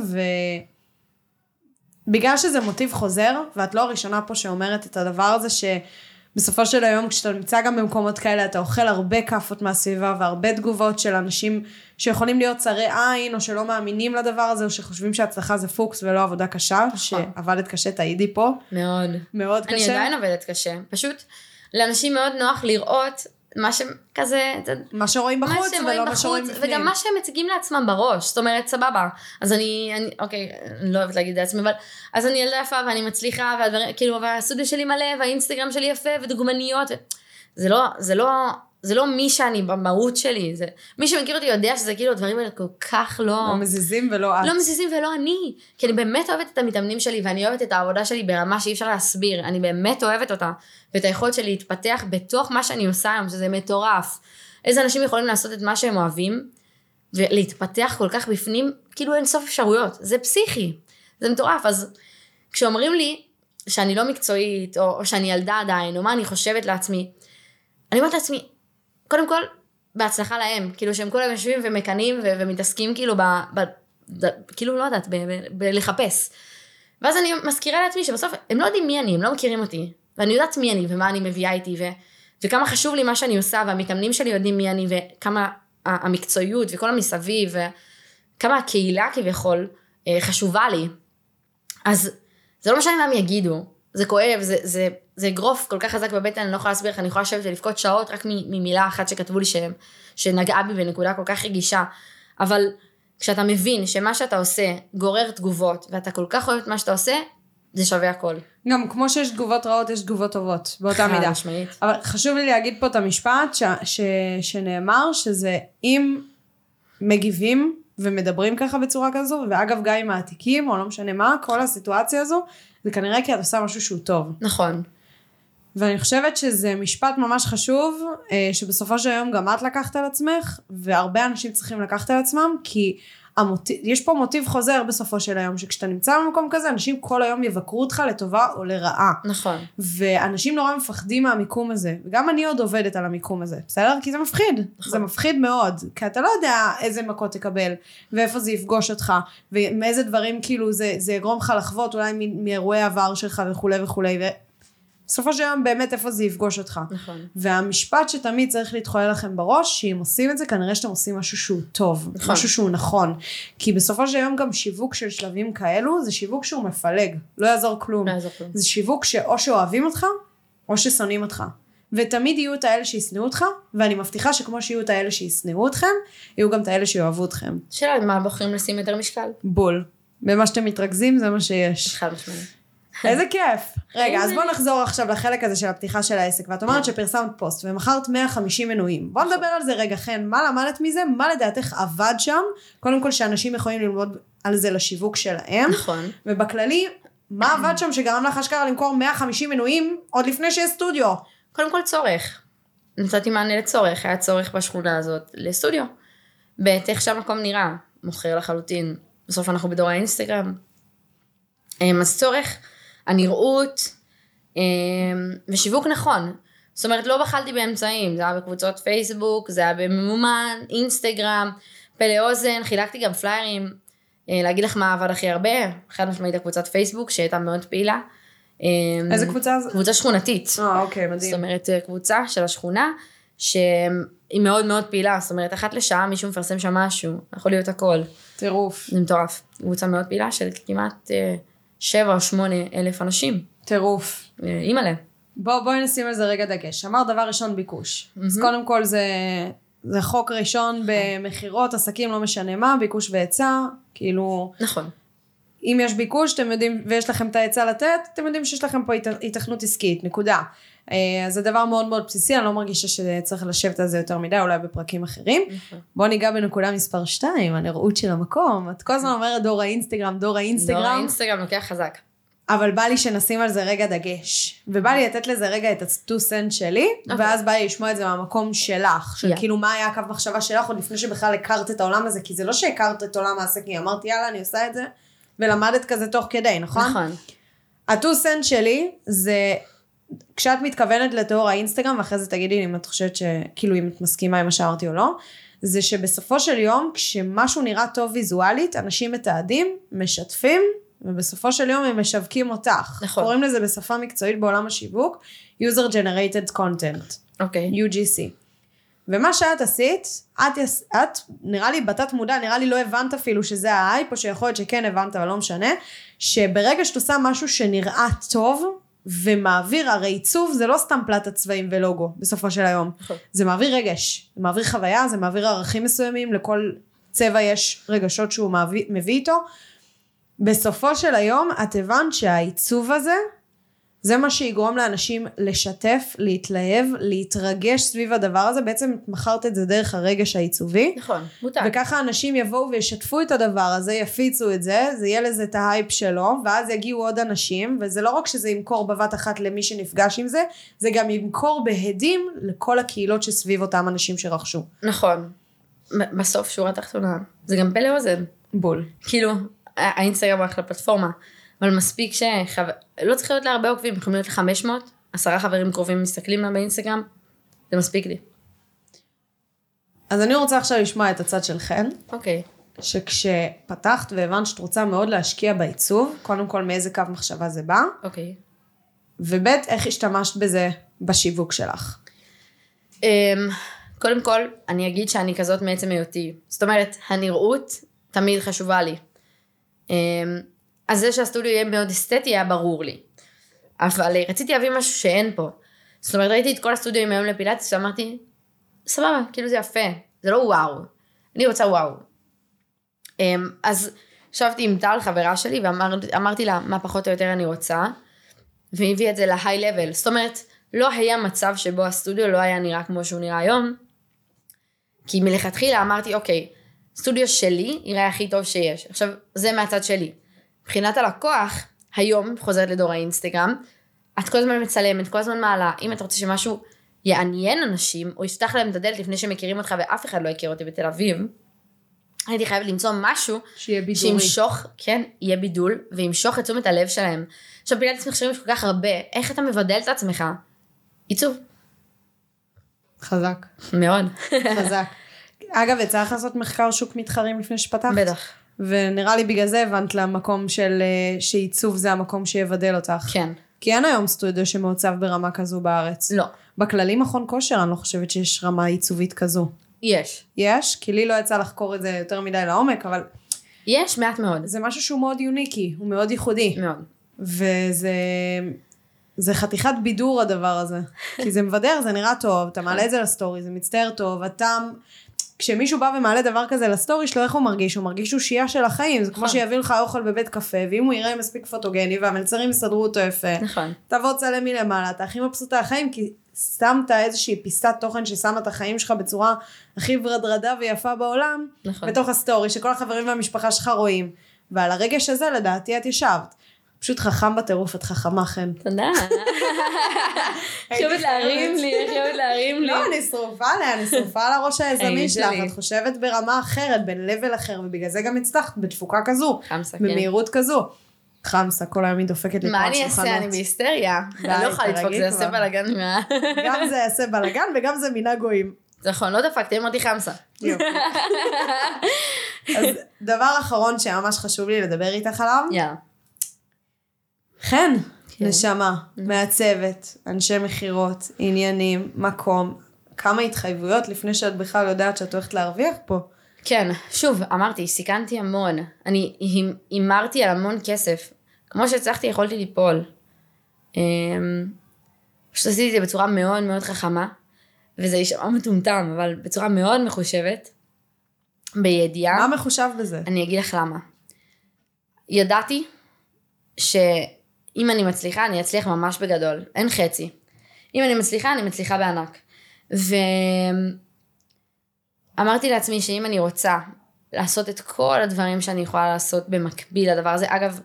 ובגלל שזה מוטיב חוזר, ואת לא הראשונה פה שאומרת את הדבר הזה, שבסופו של היום כשאתה נמצא גם במקומות כאלה, אתה אוכל הרבה כאפות מהסביבה והרבה תגובות של אנשים שיכולים להיות צרי עין, או שלא מאמינים לדבר הזה, או שחושבים שהצלחה זה פוקס ולא עבודה קשה, שעבדת קשה, תעידי פה, מאוד. מאוד קשה. אני עדיין עובדת קשה. פשוט, לאנשים מאוד נוח לראות מה שכזה, מה שרואים מה בחוץ שהם ולא רואים מה שרואים בפנים. וגם מה שהם מציגים לעצמם בראש, זאת אומרת, סבבה. אז אני, אני, אוקיי, אני לא אוהבת להגיד לעצמי, אבל, אז אני ילדה יפה ואני מצליחה, והדברים, כאילו, והסטודיו שלי מלא, והאינסטגרם שלי יפה, ודוגמניות, ו... זה לא, זה לא, זה לא מי שאני במהות שלי, זה, מי שמכיר אותי יודע שזה כאילו, הדברים האלה כל כך לא... לא מזיזים ולא את. לא מזיזים ולא אני. כי אני באמת אוהבת את המתאמנים שלי, ואני אוהבת את העבודה שלי ברמה שאי אפשר להסביר. אני באמת אוהבת אותה. ואת היכולת שלי להתפתח בתוך מה שאני עושה היום, שזה מטורף. איזה אנשים יכולים לעשות את מה שהם אוהבים, ולהתפתח כל כך בפנים, כאילו אין סוף אפשרויות. זה פסיכי. זה מטורף. אז כשאומרים לי שאני לא מקצועית, או, או שאני ילדה עדיין, או מה אני חושבת לעצמי, אני אומרת לעצמי, קודם כל, בהצלחה להם, כאילו שהם כולם יושבים ומקנאים ו- ומתעסקים כאילו ב... ב ד- כאילו לא יודעת, ב- ב- בלחפש. ואז אני מזכירה לעצמי שבסוף הם לא יודעים מי אני, הם לא מכירים אותי. ואני יודעת מי אני ומה אני מביאה איתי ו- וכמה חשוב לי מה שאני עושה והמתאמנים שלי יודעים מי אני וכמה המקצועיות וכל המסביב וכמה הקהילה כביכול אה, חשובה לי. אז זה לא משנה מה הם יגידו, זה כואב, זה, זה, זה אגרוף כל כך חזק בבטן, אני לא יכולה להסביר איך, אני יכולה לשבת ולבכות שעות רק ממילה אחת שכתבו לי שהם, שנגעה בי בנקודה כל כך רגישה. אבל כשאתה מבין שמה שאתה עושה גורר תגובות, ואתה כל כך אוהב את מה שאתה עושה, זה שווה הכל. גם כמו שיש תגובות רעות, יש תגובות טובות, באותה מידה. חד משמעית. אבל חשוב לי להגיד פה את המשפט ש, ש, שנאמר, שזה אם מגיבים ומדברים ככה בצורה כזו, ואגב גם עם העתיקים, או לא משנה מה, כל הסיטואציה הזו, זה כנראה כי את עושה משהו שהוא טוב. נכון. ואני חושבת שזה משפט ממש חשוב, אה, שבסופו של יום גם את לקחת על עצמך, והרבה אנשים צריכים לקחת על עצמם, כי המוטיב, יש פה מוטיב חוזר בסופו של היום, שכשאתה נמצא במקום כזה, אנשים כל היום יבקרו אותך לטובה או לרעה. נכון. ואנשים נורא מפחדים מהמיקום הזה, וגם אני עוד עובדת על המיקום הזה, בסדר? כי זה מפחיד, נכון. זה מפחיד מאוד, כי אתה לא יודע איזה מכות תקבל, ואיפה זה יפגוש אותך, ומאיזה דברים כאילו זה, זה יגרום לך לחוות אולי מאירועי עבר שלך וכולי וכולי, בסופו של יום באמת איפה זה יפגוש אותך. נכון. והמשפט שתמיד צריך להתחולל לכם בראש, שאם עושים את זה, כנראה שאתם עושים משהו שהוא טוב, נכון. משהו שהוא נכון. כי בסופו של יום גם שיווק של שלבים כאלו, זה שיווק שהוא מפלג, לא יעזור כלום. לא יעזור כלום. זה שיווק שאו שאוהבים אותך, או ששונאים אותך. ותמיד יהיו את האלה שישנאו אותך, ואני מבטיחה שכמו שיהיו את האלה שישנאו אתכם, יהיו גם את האלה שיאהבו אתכם. שאלה, מה בוחרים לשים יותר משקל? בול. במה שאתם מתרכזים זה מה שיש. חד משמעית. איזה כיף. רגע, אז בוא נחזור עכשיו לחלק הזה של הפתיחה של העסק. ואת אומרת שפרסמת פוסט ומכרת 150 מנויים. בוא נדבר על זה רגע, חן. מה למדת מזה? מה לדעתך עבד שם? קודם כל שאנשים יכולים ללמוד על זה לשיווק שלהם. נכון. ובכללי, מה עבד שם שגרם לך אשכרה למכור 150 מנויים עוד לפני שיש סטודיו? קודם כל צורך. נתתי מענה לצורך, היה צורך בשכונה הזאת לסטודיו. ב' איך שהמקום נראה, מוכר לחלוטין. בסוף אנחנו בדור האינסטגרם. אמ, אז צורך, הנראות אמ, ושיווק נכון. זאת אומרת, לא בחלתי באמצעים, זה היה בקבוצות פייסבוק, זה היה בממומן, אינסטגרם, פה לאוזן, חילקתי גם פליירים. אה, להגיד לך מה עבד הכי הרבה, חד משמעית הקבוצת פייסבוק שהייתה מאוד פעילה. אמ, איזה קבוצה זאת? קבוצה שכונתית. אה, אוקיי, מדהים. זאת אומרת, אה, קבוצה של השכונה, שהיא מאוד מאוד פעילה, זאת אומרת, אחת לשעה מישהו מפרסם שם משהו, יכול להיות הכל. טירוף. זה מטורף. קבוצה מאוד פעילה של כמעט אה, שבע או שמונה אלף אנשים. טירוף. אה, אימא'לה. בוא, בואי נשים על זה רגע דגש. אמר דבר ראשון ביקוש. אז קודם כל זה, זה חוק ראשון במכירות, עסקים, לא משנה מה, ביקוש והיצע. כאילו, נכון. אם יש ביקוש, אתם יודעים, ויש לכם את ההיצע לתת, אתם יודעים שיש לכם פה היתכנות עסקית, נקודה. אה, אז זה דבר מאוד מאוד בסיסי, אני לא מרגישה שצריך לשבת על זה יותר מדי, אולי בפרקים אחרים. נכון. בואו ניגע בנקודה מספר 2, הנראות של המקום. את כל הזמן אומרת דור האינסטגרם, דור האינסטגרם. דור האינסטגרם לוקח חזק. אבל בא לי שנשים על זה רגע דגש. ובא לי לתת לזה רגע את ה-2 סנט שלי, אוקיי. ואז בא לי לשמוע את זה מהמקום שלך. של Yeah. כאילו מה היה הקו מחשבה שלך עוד לפני שבכלל הכרת את העולם הזה, כי זה לא שהכרת את עולם העסקים, אמרתי יאללה אני עושה את זה, ולמדת כזה תוך כדי, נכון? נכון. ה-2 סנט שלי זה כשאת מתכוונת לתיאור האינסטגרם, ואחרי זה תגידי לי אם את חושבת ש... כאילו אם את מסכימה עם מה שאמרתי או לא, זה שבסופו של יום, כשמשהו נראה טוב ויזואלית, אנשים מתעדים, משתפים, ובסופו של יום הם משווקים אותך. נכון. קוראים לזה בשפה מקצועית בעולם השיווק, user generated content, אוקיי. UGC. ומה שאת עשית, את, את נראה לי בתת מודע, נראה לי לא הבנת אפילו שזה ההייפ, או שיכול להיות שכן הבנת, אבל לא משנה, שברגע שאת עושה משהו שנראה טוב, ומעביר, הרי עיצוב זה לא סתם פלטת צבעים ולוגו, בסופו של היום. נכון. זה מעביר רגש, זה מעביר חוויה, זה מעביר ערכים מסוימים, לכל צבע יש רגשות שהוא מביא, מביא איתו. בסופו של היום, את הבנת שהעיצוב הזה, זה מה שיגרום לאנשים לשתף, להתלהב, להתרגש סביב הדבר הזה. בעצם מכרת את זה דרך הרגש העיצובי. נכון. מותג. וככה אנשים יבואו וישתפו את הדבר הזה, יפיצו את זה, זה יהיה לזה את ההייפ שלו, ואז יגיעו עוד אנשים, וזה לא רק שזה ימכור בבת אחת למי שנפגש עם זה, זה גם ימכור בהדים לכל הקהילות שסביב אותם אנשים שרכשו. נכון. בסוף שורה תחתונה. זה גם פה לאוזן. בול. כאילו, האינסטגרם הוא אחלה פלטפורמה, אבל מספיק שחבר... לא צריך להיות להרבה עוקבים, יכולים להיות ל-500, עשרה חברים קרובים מסתכלים לה באינסטגרם, זה מספיק לי. אז אני רוצה עכשיו לשמוע את הצד של חן, אוקיי. שכשפתחת והבנת שאת רוצה מאוד להשקיע בעיצוב, קודם כל מאיזה קו מחשבה זה בא, אוקיי. וב' איך השתמשת בזה בשיווק שלך. Um, קודם כל, אני אגיד שאני כזאת מעצם היותי. זאת אומרת, הנראות תמיד חשובה לי. Um, אז זה שהסטודיו יהיה מאוד אסתטי היה ברור לי. אבל אה, רציתי להביא משהו שאין פה. זאת אומרת, ראיתי את כל הסטודיו היום לפילאטיס ואמרתי, סבבה, כאילו זה יפה, זה לא וואו. אני רוצה וואו. אמ, אז ישבתי עם טל, חברה שלי, ואמרתי לה מה פחות או יותר אני רוצה, והיא הביאה את זה להיי לבל. זאת אומרת, לא היה מצב שבו הסטודיו לא היה נראה כמו שהוא נראה היום, כי מלכתחילה אמרתי, אוקיי, סטודיו שלי יראה הכי טוב שיש. עכשיו, זה מהצד שלי. מבחינת הלקוח, היום, חוזרת לדור האינסטגרם, את כל הזמן מצלמת, כל הזמן מעלה, אם את רוצה שמשהו יעניין אנשים, או יפתח להם את הדלת לפני שמכירים אותך ואף אחד לא הכיר אותי בתל אביב, הייתי חייבת למצוא משהו שיהיה בידורי. שימשוך, כן, יהיה בידול, וימשוך את תשומת הלב שלהם. עכשיו, פילאטיס מכשירים יש כל כך הרבה, איך אתה מבדל את עצמך? עיצוב. חזק. מאוד. חזק. אגב, לך לעשות מחקר שוק מתחרים לפני שפתחת? בטח. ונראה לי בגלל זה הבנת למקום של אה, שעיצוב זה המקום שיבדל אותך. כן. כי אין היום סטודיו שמעוצב ברמה כזו בארץ. לא. בכללי מכון כושר אני לא חושבת שיש רמה עיצובית כזו. יש. יש? כי לי לא יצא לחקור את זה יותר מדי לעומק, אבל יש מעט מאוד. זה משהו שהוא מאוד יוניקי, הוא מאוד ייחודי. מאוד. וזה... זה חתיכת בידור הדבר הזה. כי זה מבדר, זה נראה טוב, אתה מעלה את זה לסטורי, זה מצטער טוב, אתה... כשמישהו בא ומעלה דבר כזה לסטורי שלו, איך הוא מרגיש? הוא מרגיש אושייה של החיים, זה כמו נכון. שיביא לך אוכל בבית קפה, ואם הוא יראה מספיק פוטוגני והמלצרים יסדרו אותו יפה, נכון. תבוא צלם מלמעלה, אתה הכי מבסוט מהחיים, כי שמת איזושהי פיסת תוכן ששמה את החיים שלך בצורה הכי ורדרדה ויפה בעולם, נכון. בתוך הסטורי, שכל החברים והמשפחה שלך רואים. ועל הרגש הזה לדעתי את ישבת. פשוט חכם בטירוף, את חכמה חן. תודה. חייבת להרים לי, חייבת להרים לי. לא, אני שרופה עליה, אני שרופה על הראש היזמי שלך. את חושבת ברמה אחרת, ב-level אחר, ובגלל זה גם הצלחת, בתפוקה כזו, חמסה, כן. במהירות כזו. חמסה, כל היום היא דופקת לי פה מה על אני אעשה? אני שולחנות. בהיסטריה. אני לא יכולה לדפוק, זה יעשה. בלאגן מה... גם זה יעשה בלאגן וגם זה מנהג גויים. נכון, לא דפקתי, אמרתי חמסה. אז דבר אחרון שממש חשוב לי לדבר איתך עליו, יאללה. חן, כן. נשמה, מעצבת, אנשי מכירות, עניינים, מקום, כמה התחייבויות לפני שאת בכלל יודעת שאת הולכת להרוויח פה. כן, שוב, אמרתי, סיכנתי המון. אני הימ- הימרתי על המון כסף. כמו שהצלחתי, יכולתי ליפול. אמ, פשוט עשיתי את זה בצורה מאוד מאוד חכמה, וזה יישמע מטומטם, אבל בצורה מאוד מחושבת, בידיעה. מה מחושב בזה? אני אגיד לך למה. ידעתי שאם אני מצליחה, אני אצליח ממש בגדול. אין חצי. אם אני מצליחה, אני מצליחה בענק. ואמרתי לעצמי שאם אני רוצה לעשות את כל הדברים שאני יכולה לעשות במקביל לדבר הזה, אגב,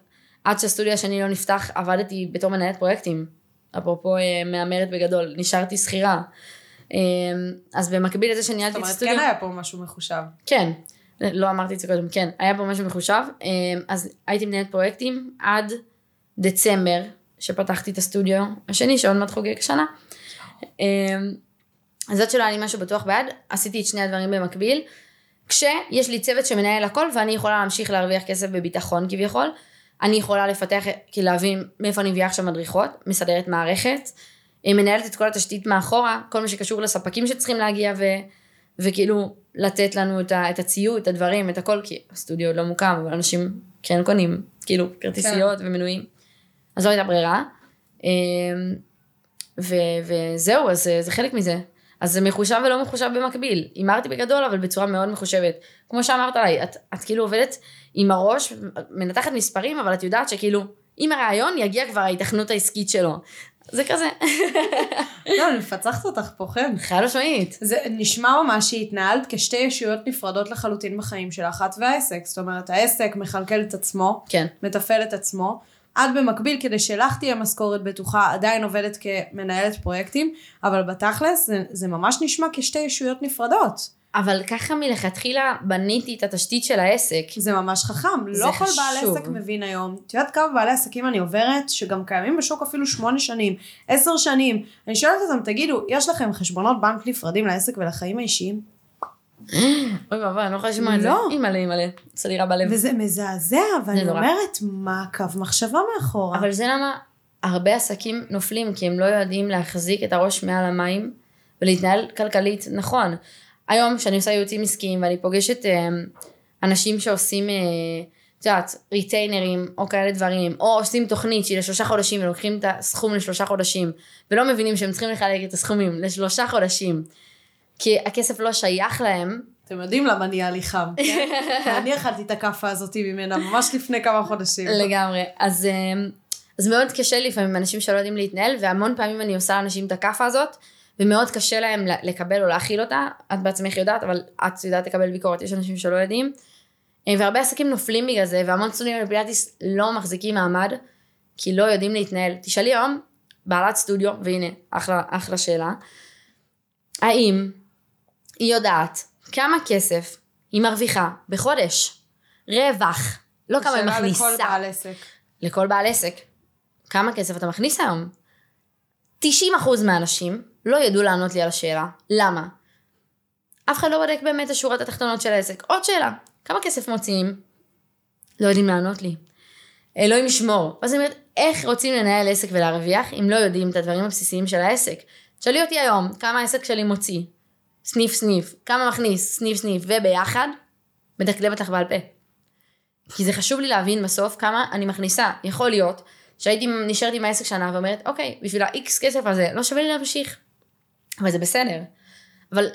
עד שהסטודיו השני לא נפתח, עבדתי בתור מנהלת פרויקטים. אפרופו אה, מהמרת בגדול, נשארתי שכירה. אה, אז במקביל לזה זאת שניהלתי את אומרת, הסטודיו... כן היה פה משהו מחושב. כן, לא אמרתי את זה קודם, כן, היה פה משהו מחושב, אמ, אז הייתי מנהלת פרויקטים עד דצמבר, שפתחתי את הסטודיו השני, שעוד מעט חוגג שנה. אמ, אז עד שלא היה לי משהו בטוח ביד, עשיתי את שני הדברים במקביל, כשיש לי צוות שמנהל הכל, ואני יכולה להמשיך להרוויח כסף בביטחון כביכול, אני יכולה לפתח, כאילו להבין מאיפה אני מביאה עכשיו מדריכות, מסדרת מערכת, אה, מנהלת את כל התשתית מאחורה, כל מה שקשור לספקים שצריכים להגיע ו... וכאילו לתת לנו את, ה, את הציוד, את הדברים, את הכל, כי הסטודיו עוד לא מוקם, אבל אנשים כן קונים, כאילו, כרטיסיות כן. ומנויים. אז לא הייתה ברירה. אמ, ו, וזהו, אז זה, זה חלק מזה. אז זה מחושב ולא מחושב במקביל. הימרתי בגדול, אבל בצורה מאוד מחושבת. כמו שאמרת עליי, את, את כאילו עובדת עם הראש, מנתחת מספרים, אבל את יודעת שכאילו, עם הרעיון יגיע כבר ההיתכנות העסקית שלו. זה כזה, לא, אני מפצחת אותך פה, חן. חד משמעית. זה נשמע ממש שהתנהלת כשתי ישויות נפרדות לחלוטין בחיים שלך, את והעסק. זאת אומרת, העסק מכלכל את עצמו, כן. מתפעל את עצמו. את במקביל, כדי שלך תהיה משכורת בטוחה, עדיין עובדת כמנהלת פרויקטים, אבל בתכלס זה, זה ממש נשמע כשתי ישויות נפרדות. אבל ככה מלכתחילה בניתי את התשתית של העסק. זה ממש חכם. זה לא כל בעל חשוב. עסק מבין היום. את יודעת כמה בעלי עסקים אני עוברת, שגם קיימים בשוק אפילו שמונה שנים, עשר שנים. אני שואלת אותם, תגידו, יש לכם חשבונות בנק נפרדים לעסק ולחיים האישיים? אוי ואבוי, אני לא יכולה לשמוע את זה. לא. אימא'לה, אימא'לה. עושה לי רע בלב. וזה מזעזע, ואני נורא. אומרת, מה הקו מחשבה מאחורה? אבל זה למה הרבה עסקים נופלים, כי הם לא יודעים להחזיק את הראש מעל המים ולהתנהל כלכלית נכון. היום, כשאני עושה ייעוצים עסקיים ואני פוגשת אה, אנשים שעושים אה, את יודעת, ריטיינרים או כאלה דברים, או עושים תוכנית שהיא לשלושה חודשים ולוקחים את הסכום לשלושה חודשים, ולא מבינים שהם צריכים לחלק את הסכומים לשלושה חודשים, כי הכסף לא שייך להם, אתם יודעים למה נהיה לי חם, כן? אני אכלתי את הכאפה הזאת ממנה ממש לפני כמה חודשים. לגמרי. אז, אה, אז מאוד קשה לי לפעמים אנשים שלא יודעים להתנהל, והמון פעמים אני עושה לאנשים את הכאפה הזאת, ומאוד קשה להם לקבל או להכיל אותה, את בעצמך יודעת, אבל את יודעת לקבל ביקורת, יש אנשים שלא יודעים. אה, והרבה עסקים נופלים בגלל זה, והמון סטודנטים בפילאטיס לא מחזיקים מעמד, כי לא יודעים להתנהל. תשאלי היום, בעלת סטודיו, והנה, אחלה, אחלה שאלה, האם היא יודעת כמה כסף היא מרוויחה בחודש? רווח. לא כמה היא מכניסה. שאלה לכל בעל עסק. לכל בעל עסק. כמה כסף אתה מכניס היום? 90% מהאנשים לא ידעו לענות לי על השאלה. למה? אף אחד לא בודק באמת את השורות התחתונות של העסק. עוד שאלה, כמה כסף מוציאים? לא יודעים לענות לי. אלוהים ישמור. אז אני אומרת, איך רוצים לנהל עסק ולהרוויח אם לא יודעים את הדברים הבסיסיים של העסק? תשאלי אותי היום, כמה העסק שלי מוציא? סניף סניף. כמה מכניס? סניף סניף. וביחד, מדקדבת לך בעל פה. כי זה חשוב לי להבין בסוף כמה אני מכניסה. יכול להיות שהייתי נשארת עם העסק שנה ואומרת, אוקיי, בשביל ה-X כסף הזה, לא שווה לי להמשיך. אבל זה בסדר. אבל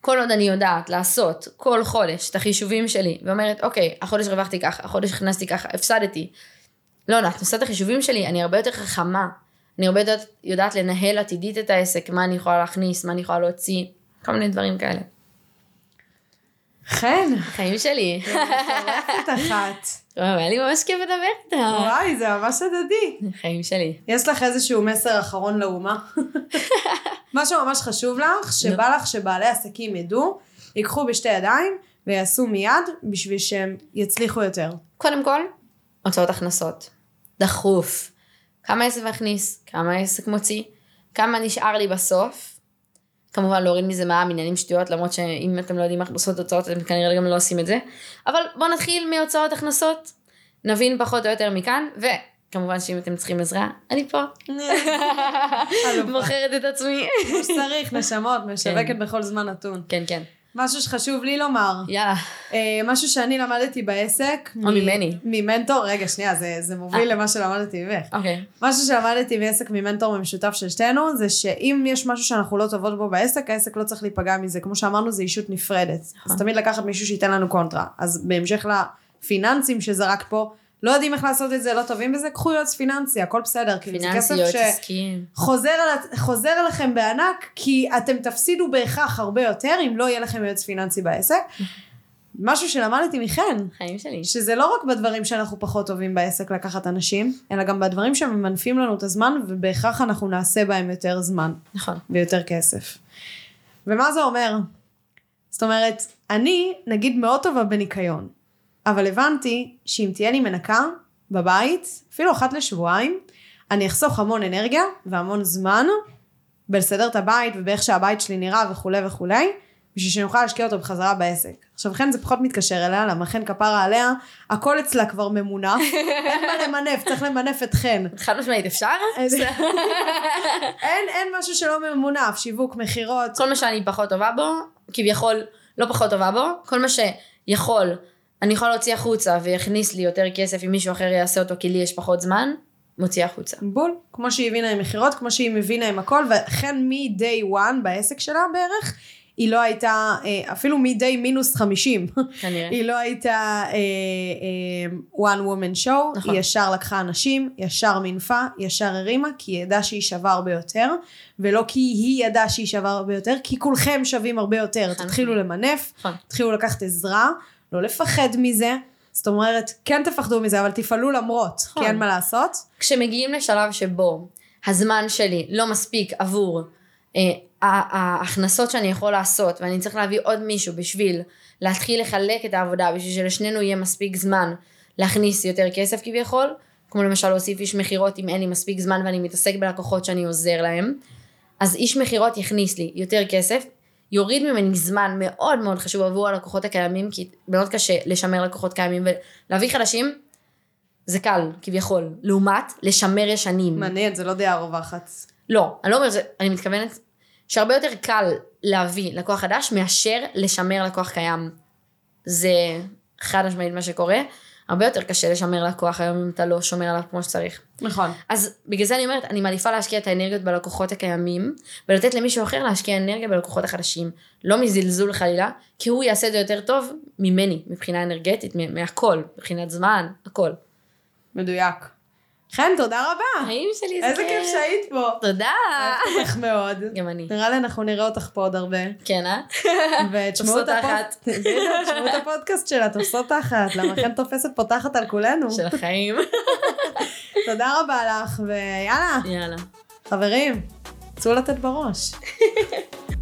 כל עוד אני יודעת לעשות כל חודש את החישובים שלי, ואומרת, אוקיי, החודש רווחתי ככה, החודש הכנסתי ככה, הפסדתי. לא, לא, את עושה את החישובים שלי, אני הרבה יותר חכמה. אני הרבה יותר יודעת לנהל עתידית את העסק, מה אני יכולה להכניס, מה אני יכולה להוציא, כל מיני דברים כאלה. חן. חיים שלי. מטורפת אחת. היה לי ממש כיף לדבר איתך. וואי, זה ממש הדדי. חיים שלי. יש לך איזשהו מסר אחרון לאומה? משהו ממש חשוב לך, שבא לך שבעלי עסקים ידעו, ייקחו בשתי ידיים ויעשו מיד בשביל שהם יצליחו יותר. קודם כל, הוצאות הכנסות. דחוף. כמה עסק מכניס, כמה עסק מוציא, כמה נשאר לי בסוף, כמובן להוריד מזה מע"מ, עניינים שטויות, למרות שאם אתם לא יודעים איך לעשות הוצאות, אתם כנראה גם לא עושים את זה. אבל בואו נתחיל מהוצאות הכנסות, נבין פחות או יותר מכאן, וכמובן שאם אתם צריכים עזרה, אני פה. מוכרת את עצמי. כמו שצריך, נשמות, משווקת כן. בכל זמן נתון. כן, כן. משהו שחשוב לי לומר. יאללה. אה, משהו שאני למדתי בעסק. או מ- ממני. ממנטור, רגע, שנייה, זה, זה מוביל 아. אה. למה שלמדתי ממך. אוקיי. משהו שלמדתי בעסק ממנטור משותף של שתינו, זה שאם יש משהו שאנחנו לא טובות בו בעסק, העסק לא צריך להיפגע מזה. כמו שאמרנו, זה אישות נפרדת. אז תמיד לקחת מישהו שייתן לנו קונטרה. אז בהמשך לפיננסים שזרק פה, לא יודעים איך לעשות את זה, לא טובים בזה, קחו יועץ פיננסי, הכל בסדר. פיננסי, יועץ עסקי. חוזר אליכם בענק, כי אתם תפסידו בהכרח הרבה יותר אם לא יהיה לכם יועץ פיננסי בעסק. משהו שלמדתי מכן. חיים שלי. שזה לא רק בדברים שאנחנו פחות טובים בעסק לקחת אנשים, אלא גם בדברים שממנפים לנו את הזמן, ובהכרח אנחנו נעשה בהם יותר זמן. נכון. ויותר כסף. ומה זה אומר? זאת אומרת, אני, נגיד, מאוד טובה בניקיון. אבל הבנתי שאם תהיה לי מנקה בבית, אפילו אחת לשבועיים, אני אחסוך המון אנרגיה והמון זמן בלסדר את הבית ובאיך שהבית שלי נראה וכולי וכולי, בשביל שאני אוכל להשקיע אותו בחזרה בעסק. עכשיו חן זה פחות מתקשר אליה, למה חן כפרה עליה, הכל אצלה כבר ממונף, אין מה למנף, צריך למנף את חן. חד משמעית, אפשר? אין, אין משהו שלא ממונף, שיווק, מכירות. כל מה שאני פחות טובה בו, כביכול לא פחות טובה בו, כל מה שיכול אני יכולה להוציא החוצה ויכניס לי יותר כסף אם מישהו אחר יעשה אותו כי לי יש פחות זמן, מוציא החוצה. בול, כמו שהיא הבינה עם מכירות, כמו שהיא מבינה עם הכל, וכן מ-day one בעסק שלה בערך, היא לא הייתה, אה, אפילו מ-day מינוס 50, כנראה. היא לא הייתה אה, אה, one woman show, נכון. היא ישר לקחה אנשים, ישר מינפה, ישר הרימה, כי היא ידעה שהיא שווה הרבה יותר, ולא כי היא ידעה שהיא שווה הרבה יותר, כי כולכם שווים הרבה יותר, נכון. תתחילו למנף, נכון. תתחילו לקחת עזרה. לא לפחד מזה. זאת אומרת, כן תפחדו מזה, אבל תפעלו למרות, כי אין מה לעשות. כשמגיעים לשלב שבו הזמן שלי לא מספיק עבור אה, ההכנסות שאני יכול לעשות, ואני צריך להביא עוד מישהו בשביל להתחיל לחלק את העבודה, בשביל שלשנינו יהיה מספיק זמן להכניס יותר כסף כביכול, כמו למשל להוסיף איש מכירות אם אין לי מספיק זמן ואני מתעסק בלקוחות שאני עוזר להם, אז איש מכירות יכניס לי יותר כסף, יוריד ממני זמן מאוד מאוד חשוב עבור הלקוחות הקיימים, כי מאוד קשה לשמר לקוחות קיימים ולהביא חדשים, זה קל כביכול, לעומת לשמר ישנים. מעניין, זה לא דעה רווחת. לא, אני לא אומרת, אני מתכוונת שהרבה יותר קל להביא לקוח חדש מאשר לשמר לקוח קיים. זה חד משמעית מה שקורה. הרבה יותר קשה לשמר לקוח היום אם אתה לא שומר עליו כמו שצריך. נכון. אז בגלל זה אני אומרת, אני מעדיפה להשקיע את האנרגיות בלקוחות הקיימים, ולתת למישהו אחר להשקיע אנרגיה בלקוחות החדשים. לא מזלזול חלילה, כי הוא יעשה את זה יותר טוב ממני, מבחינה אנרגטית, מהכל, מבחינת זמן, הכל. מדויק. חן, תודה רבה. החיים שלי זה איזה כיף שהיית פה. תודה. אוהבת אותך מאוד. גם אני. נראה לי אנחנו נראה אותך פה עוד הרבה. כן, אה? ותשמעו את. הפודקאסט, תשמעו את הפודקאסט שלה, תופסות תחת, למה חן תופסת פה תחת על כולנו. של החיים. תודה רבה לך, ויאללה, יאללה. חברים, צאו לתת בראש.